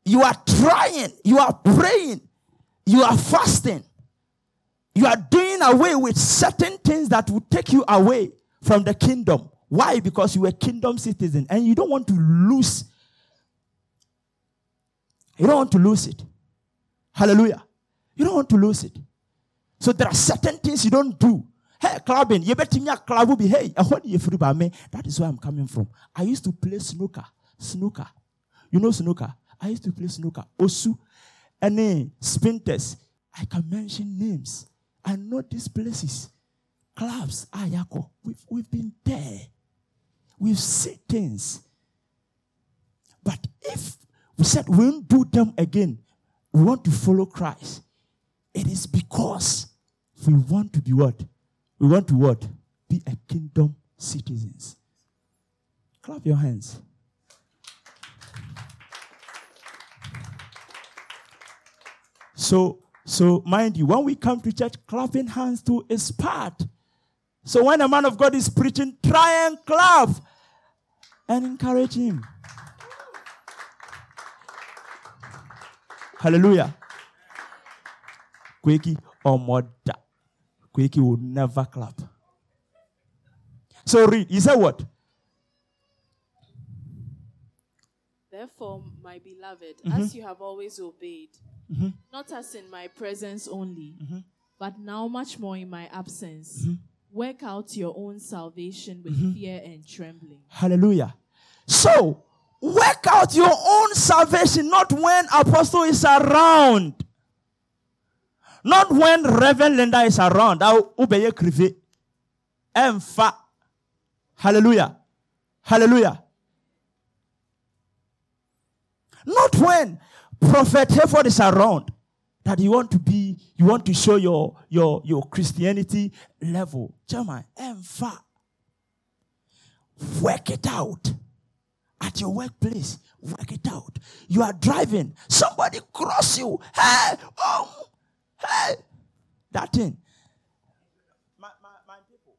You are trying, you are praying, you are fasting. You are doing away with certain things that will take you away from the kingdom. Why? Because you are a kingdom citizen and you don't want to lose. You don't want to lose it. Hallelujah. You don't want to lose it. So there are certain things you don't do. Hey, clubbing, you better me club will be hey, I want you free by me. That is where I'm coming from. I used to play snooker. Snooker. You know snooker? I used to play snooker. Osu. Any spinters. I can mention names. I know these places. Clubs, ah, Ayako. We've, we've been there. We've seen things. But if we said we won't do them again, we want to follow Christ, it is because we want to be what? We want to what? Be a kingdom citizens. Clap your hands. So, so mind you, when we come to church, clapping hands too is part. So when a man of God is preaching, try and clap and encourage him. Hallelujah. Quakey or Quakey will never clap. So read. He said what? Therefore, my beloved, mm-hmm. as you have always obeyed, mm-hmm. not as in my presence only, mm-hmm. but now much more in my absence, mm-hmm. work out your own salvation with mm-hmm. fear and trembling. Hallelujah. So, work out your own salvation not when apostle is around. Not when Reverend Linda is around. Hallelujah. Hallelujah. Not when Prophet Hayford is around that you want to be, you want to show your your your Christianity level. Chairman, emfa. Work it out. At your workplace, work it out. You are driving, somebody cross you. Hey, oh, hey, <laughs> that thing. My people,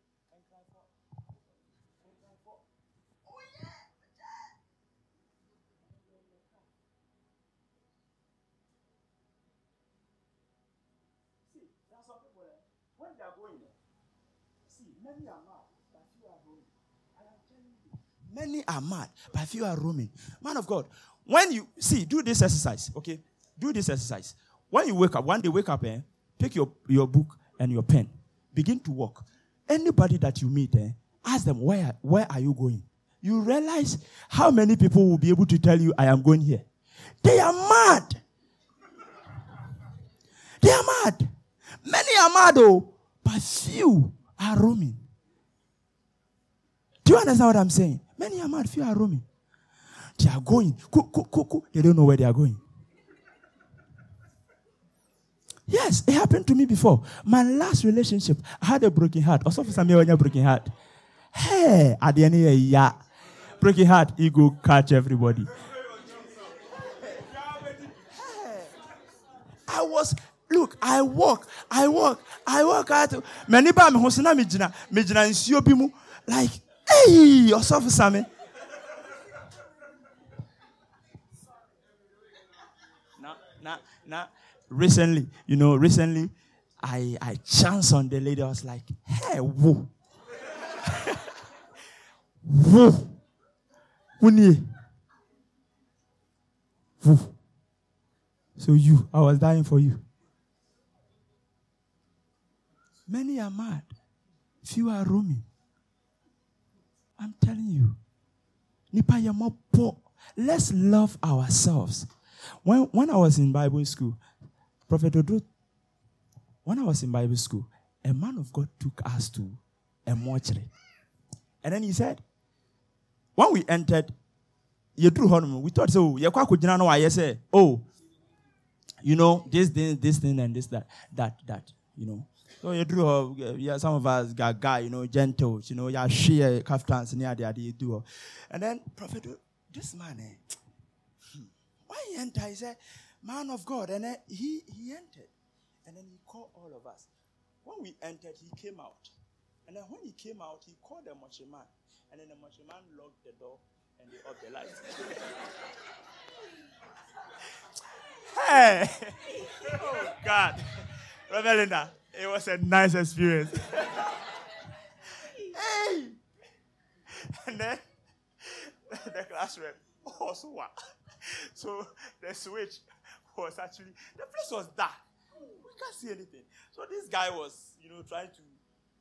when they are going there, many are mad, but few are roaming. Man of God, when you see, do this exercise, okay? Do this exercise. When you wake up, one day wake up, eh, pick your, your book and your pen. Begin to walk. Anybody that you meet, eh, ask them, where, where are you going? You realize how many people will be able to tell you, I am going here. They are mad. They are mad. Many are mad, though, but few are roaming. Do you understand what I'm saying? Many are mad, few are roaming. They are going. They don't know where they are going. Yes, it happened to me before. My last relationship, I had a broken heart. Also, for some you broken heart. Hey, at the end of the year, broken heart, ego catch everybody. I was look, I walk, I walk, I walk out. Many ba me ho se na me gina, me gina nsuo like Hey, yourself, Sammy. Now, now, recently, you know, recently, I I chanced on the lady. I was like, hey, whoa. whoa. Who <laughs> Whoa. So you, I was dying for you. Many are mad. Few are roaming. I'm telling you. Let's love ourselves. When, when I was in Bible school, Prophet Odo, when I was in Bible school, a man of God took us to a mortuary. And then he said, when we entered, you drew home, we thought so, you I say, oh, you know, this thing, this thing, and this, that, that, that, you know. So you do, yeah, some of us got guy, you know, gentles, you know, yeah, share kaftans near the idea do. And then Prophet, this man, eh, hmm, why he entered? He said, man of God, and then he he entered, and then he called all of us. When we entered, he came out, and then when he came out, he called the man, and then the man locked the door and they off the lights. <laughs> hey! <laughs> Oh, God. Reverend it was a nice experience. <laughs> hey! And then the class also what? So the switch was actually, the place was dark. We can't see anything. So this guy was, you know, trying to,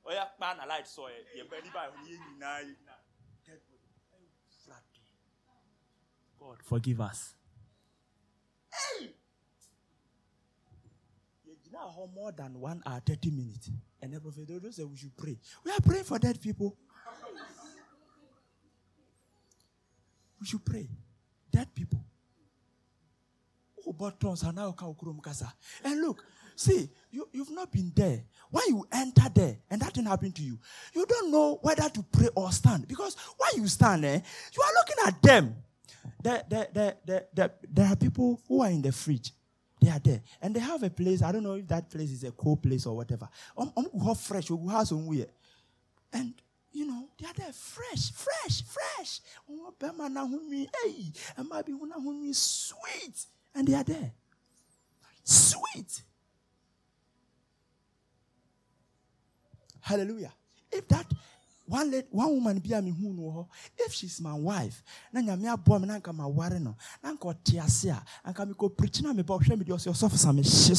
oh yeah, man, I light saw it. God, forgive us. Hey! Now, more than one hour, 30 minutes. And the prophet Dodo said we should pray. We are praying for dead people. We should pray. Dead people. But are now And look, see, you, you've not been there. When you enter there and that didn't happen to you, you don't know whether to pray or stand. Because when you stand there, you are looking at them. There, there, there, there, there, there are people who are in the fridge. They are there. And they have a place. I don't know if that place is a cold place or whatever. Um, um, fresh. And, you know, they are there fresh, fresh, fresh. Sweet. And they are there. Sweet. Hallelujah. If that one one woman be a me who if she's my wife na nyame aboa me na nka maware no na nka ɔte ase a anka preach na meba ɔhwɛ me deɛ ɔsɛ ɔsɔfo sa me hye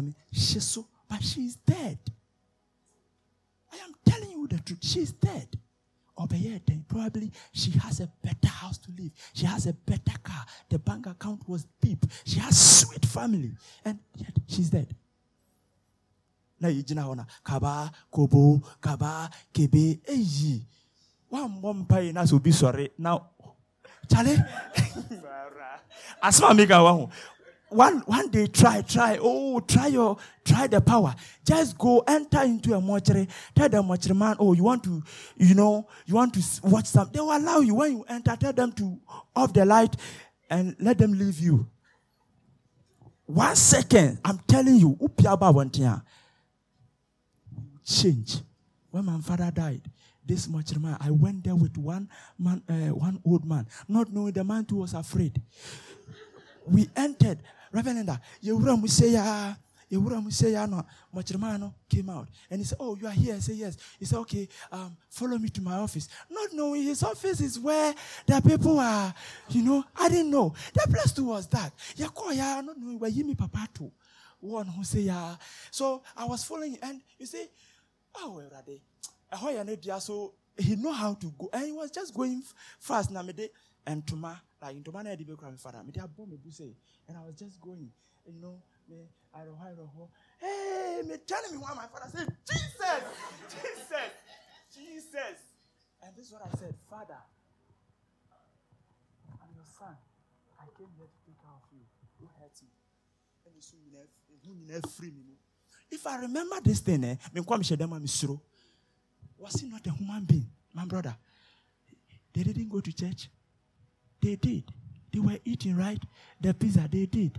me but she's dead I am telling you the truth she's dead Obeyed, probably she has a better house to live. She has a better car. The bank account was deep. She has sweet family. And yet she's dead na yɛgyina hɔ na kaba kobo kaba kebe eyi wammɔ mpae na sɛ obi sɔre na kyale asɛm a meka waho one one day try try. Oh try your try the power. Just go enter into a mortuary. Tell the mortuary man oh you want to you know you want to watch some they will allow you. When you enter tell them to off the light and let them leave you. One second. I'm telling you change. When my father died, this much man, I went there with one man, uh, one old man, not knowing the man too was afraid. We entered. Reverend, Yewura Museya, Yewura Museya, no, Machirmano came out and he said, Oh, you are here. I said, Yes. He said, Okay, um, follow me to my office. Not knowing his office is where the people are, you know, I didn't know. That place too was dark. Yakoya, not knowing where Yimi Papa too. One who say, Yeah. So I was following, and you see, Oh, Erade. Ahoya so he know how to go. And he was just going fast. Na mede and tuma like tuma na be kra me father. Mede abo me buse. And I was just going. You know, me I don't I don't Hey, me telling me why my father said, Jesus, Jesus, Jesus. And this is what I said, Father, I'm your son. I came here to take care of you. Who hurt me? And you soon you free me. If I remember this thing, eh, me quite was he not a human being? My brother, they didn't go to church. They did. They were eating, right? The pizza, they did.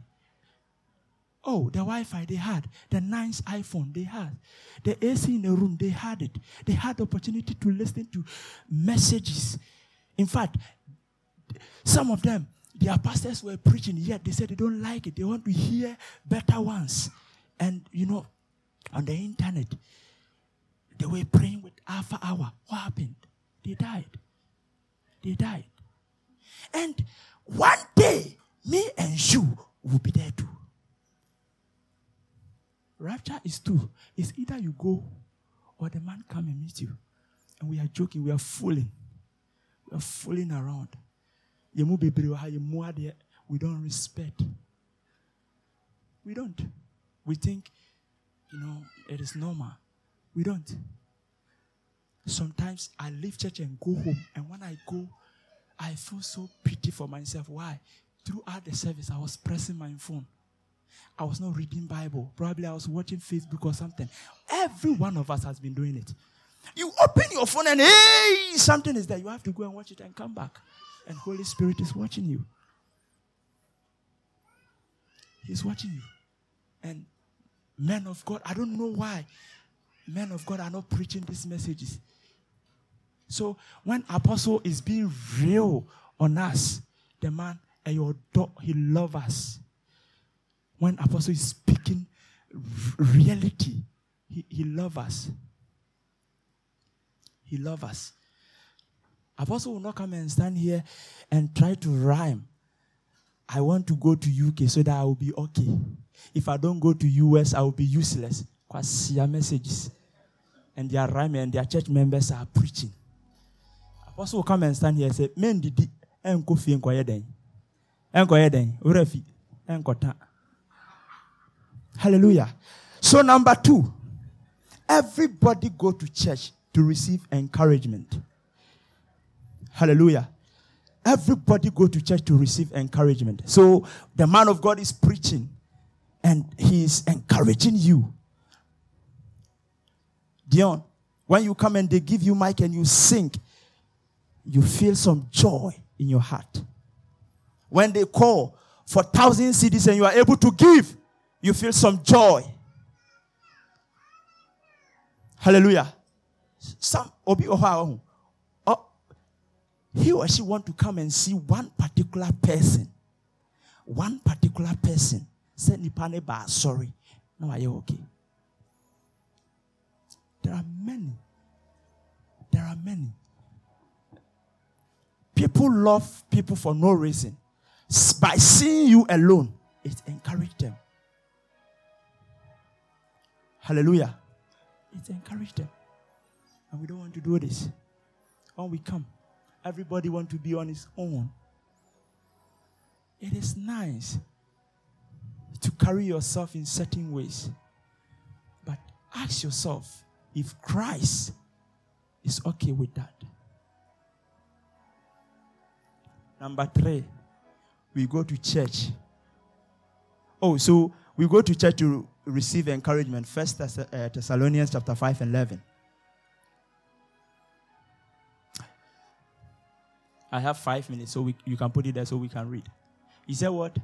Oh, the Wi Fi they had, the nice iPhone they had, the AC in the room they had it. They had the opportunity to listen to messages. In fact, some of them, their pastors were preaching, yet they said they don't like it. They want to hear better ones. And, you know, on the internet. They were praying with Alpha Hour. What happened? They died. They died. And one day, me and you will be there too. Rapture is two. It's either you go or the man come and meet you. And we are joking, we are fooling. We are fooling around. We don't respect. We don't. We think you know, it is normal. We don't. Sometimes I leave church and go home, and when I go, I feel so pity for myself. Why? Throughout the service, I was pressing my phone. I was not reading Bible. Probably I was watching Facebook or something. Every one of us has been doing it. You open your phone and hey, something is there. You have to go and watch it and come back. And Holy Spirit is watching you. He's watching you. And Men of God, I don't know why men of God are not preaching these messages. So when apostle is being real on us, the man and your dog, he love us. When apostle is speaking reality, he, he love us. He love us. Apostle will not come and stand here and try to rhyme. I want to go to UK so that I will be okay. If I don't go to US, I will be useless. Because your messages and their rhyming and their church members are preaching. Will come and stand here and say, Men did enko fi enko yeden. Enko yeden. Urefi. Enko ta. Hallelujah. So number two, everybody go to church to receive encouragement. Hallelujah. Everybody go to church to receive encouragement. So the man of God is preaching and he is encouraging you. Dion, when you come and they give you mic and you sing, you feel some joy in your heart. When they call for thousand cedis and you are able to give, you feel some joy. Hallelujah. Some obi oh, he or she want to come and see one particular person. One particular person. Say nipane ba sorry. No, are you okay? There are many. There are many. People love people for no reason. By seeing you alone, it encourages them. Hallelujah. It encourages them. And we don't want to do this. When we come, everybody want to be on his own. It is nice to carry yourself in certain ways. But ask yourself if Christ is okay with that. Number three, we go to church. Oh, so we go to church to receive encouragement. First uh, Thessalonians chapter 5 and 11. I have five minutes, so we, you can put it there so we can read. Is that what?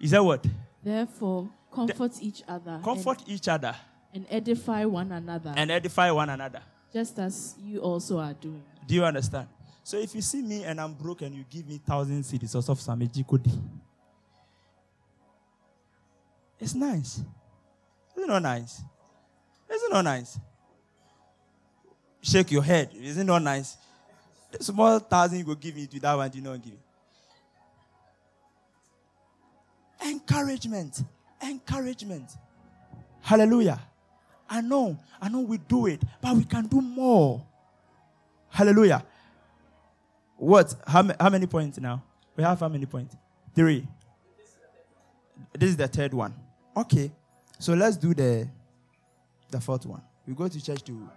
Is that what? Therefore, comfort the, each other. Comfort and, each other. And edify one another. And edify one another. Just as you also are doing. Do you understand? So if you see me and I'm broke and you give me thousand cedis or of some kodi, it's nice. Isn't it nice? Isn't it nice? Shake your head. Isn't it nice? The small thousand you go give me to that one, you not give. Encouragement. Encouragement. Hallelujah. I know, I know we do it, but we can do more. Hallelujah. What? How, how many points now? We have how many points? Three. This is the third one. Okay. So let's do the the fourth one. We go to church to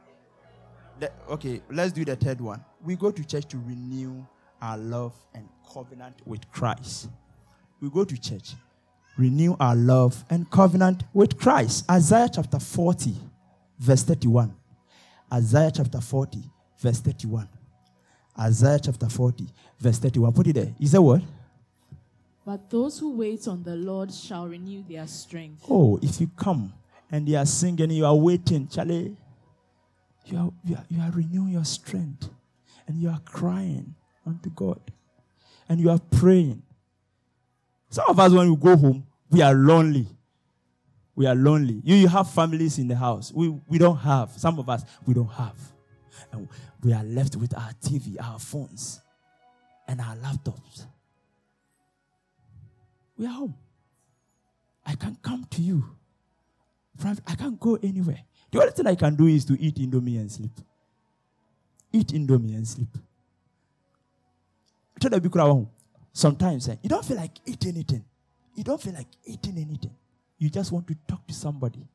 the, okay, let's do the third one. We go to church to renew our love and covenant with Christ. We go to church, renew our love and covenant with Christ. Isaiah chapter 40, verse 31. Isaiah chapter 40, verse 31. Isaiah chapter 40, verse 31. Put it there. Is that what? But those who wait on the Lord shall renew their strength. Oh, if you come and you are singing, you are waiting, Charlie you are, you are, you are renewing your strength and you are crying unto God and you are praying. Some of us, when we go home, we are lonely. We are lonely. You, you have families in the house. We, we don't have. Some of us, we don't have. And we are left with our TV, our phones, and our laptops. We are home. I can't come to you. I can't go anywhere. The only thing I can do is to eat Indomie and sleep. Eat Indomie and sleep. Sometimes eh, you don't feel like eating anything. You don't feel like eating anything. You just want to talk to somebody.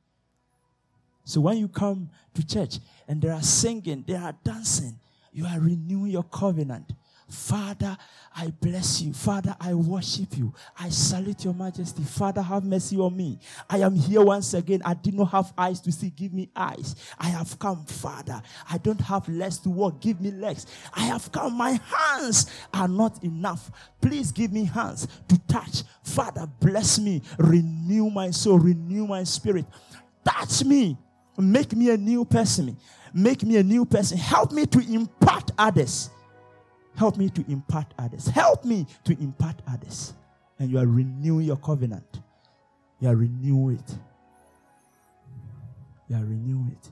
So when you come to church and they are singing, they are dancing, you are renewing your covenant. Father, I bless you. Father, I worship you. I salute your majesty. Father, have mercy on me. I am here once again. I did not have eyes to see. Give me eyes. I have come, Father. I don't have legs to walk. Give me legs. I have come. My hands are not enough. Please give me hands to touch. Father, bless me. Renew my soul. Renew my spirit. Touch me. Make me a new person. Make me a new person. Help me to impart others Help me to impart others. Help me to impart others. And you are renewing your covenant. You are renewing it. You are renewing it.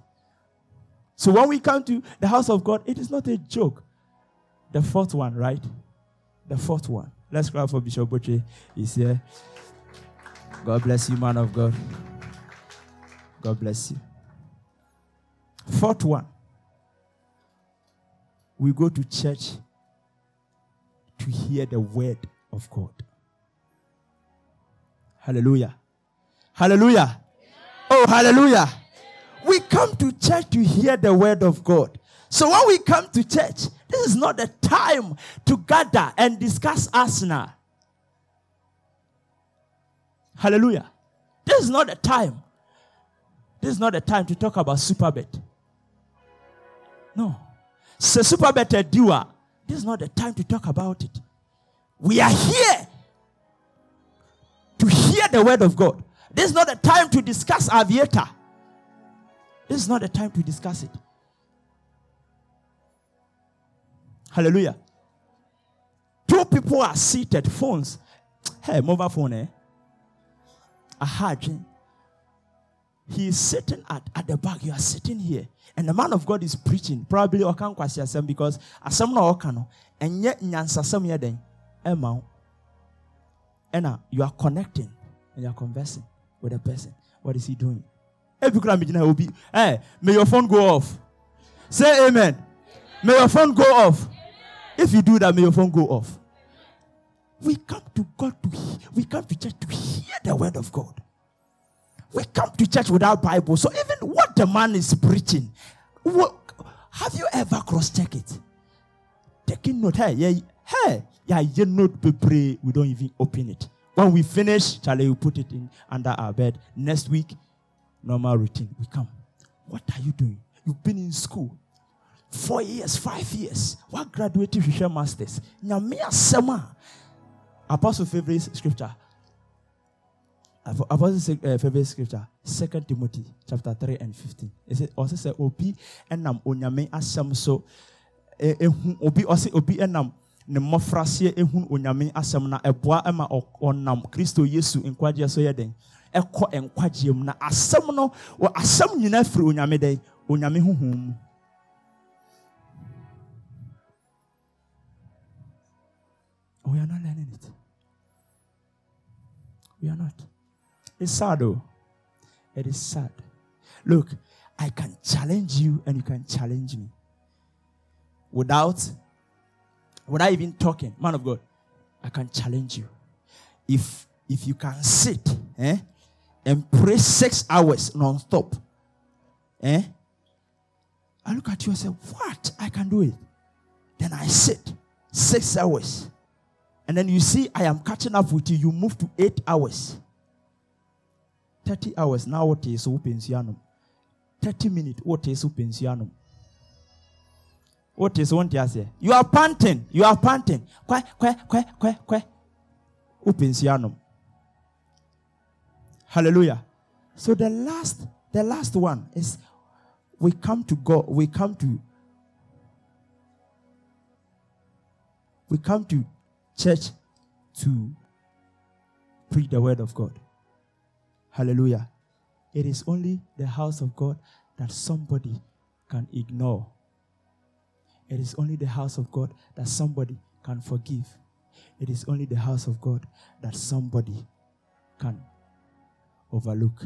So when we come to the house of God, it is not a joke. The fourth one, right? The fourth one. Let's clap for Bishop Butchie. He's here. God bless you, man of God. God bless you. Fourth one. We go to church to hear the word of God. Hallelujah. Hallelujah. Oh, hallelujah. We come to church to hear the word of God. So when we come to church, this is not the time to gather and discuss Arsenal. Hallelujah. This is not the time. This is not the time to talk about Superbet. No. So Superbet a doer. This is not the time to talk about it. We are here to hear the word of God. This is not the time to discuss aviator. This is not the time to discuss it. Hallelujah. Two people are seated, phones. Hey, mobile phone, eh? Aha, he is sitting at, at the back. You are sitting here. And the man of God is preaching. Probably Okan Kwasi Asem because Asem no Okano. And yet Nyansasem Yeden. Emma. And you are connecting and you are conversing with a person. What is he doing? Every will be, Hey, may your phone go off. Say amen. May your phone go off. If you do that, may your phone go off. We come to God to we come to church to hear the word of God. We come to church without Bible. So even what the man is preaching, what, have you ever cross-check it? Taking note. Hey, yeah, hey, yeah, you note pray. We don't even open it. When we finish, Charlie, we put it in under our bed. Next week, normal routine. We come. What are you doing? You've been in school four years, five years. What graduated with masters? Nyamia sema. Apostle favorite scripture. Apostle uh, favorite scripture. Second Timothy chapter 3 and 15. It says, also say obi enam onyame asem so ehu obi ose obi enam ne mmɔfraseɛ ehun onyame asɛm na ɛboa ɛma ɔnam kristo yesu nkwagyeɛ so yɛ den ɛkɔ nkwagyeɛ mu na asɛm no wɔ asɛm nyinaa firi onyame den onyame huhum we are not learning it we are not it's sad though it is sad look i can challenge you and you can challenge me without without even talking man of god i can challenge you if if you can sit eh and pray six hours non-stop. Eh? I look at you and say, What? I can do it. Then I sit six hours. And then you see I am catching up with you. You move to eight hours. 30 hours. Now what is open 30 minutes. What is open What is one say? You are panting. You are panting. Kwe, kwe, kwe, kwe, kwe. Open Hallelujah. So the last, the last one is we come to God, we come to we come to church to preach the word of God. Hallelujah. It is only the house of God that somebody can ignore. It is only the house of God that somebody can forgive. It is only the house of God that somebody can overlook.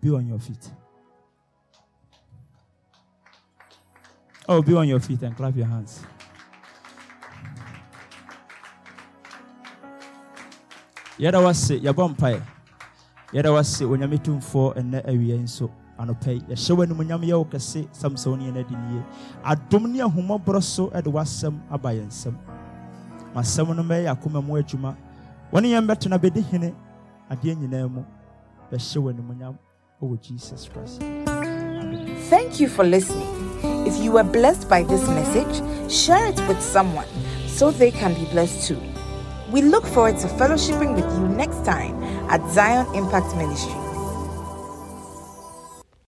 Be on your feet. Oh, be on your feet and clap your hands. yɛda wase yɛbɔ yɛda wase onyame ɛnɛ nso yɛhyɛ w'animonyam yɛ wo kɛse yɛn adi nie adom ne ahomɔborɔ so w'asɛm aba yɛn nsɛm masɛm no mɛyɛ akoma mu adwuma wɔne yɛn bɛtena bɛdi hene adeɛ nyinaa mu Jesus Christ. Thank you for listening. If you were blessed by this message, share it with someone so they can be blessed too. We look forward to fellowshipping with you next time at Zion Impact Ministry.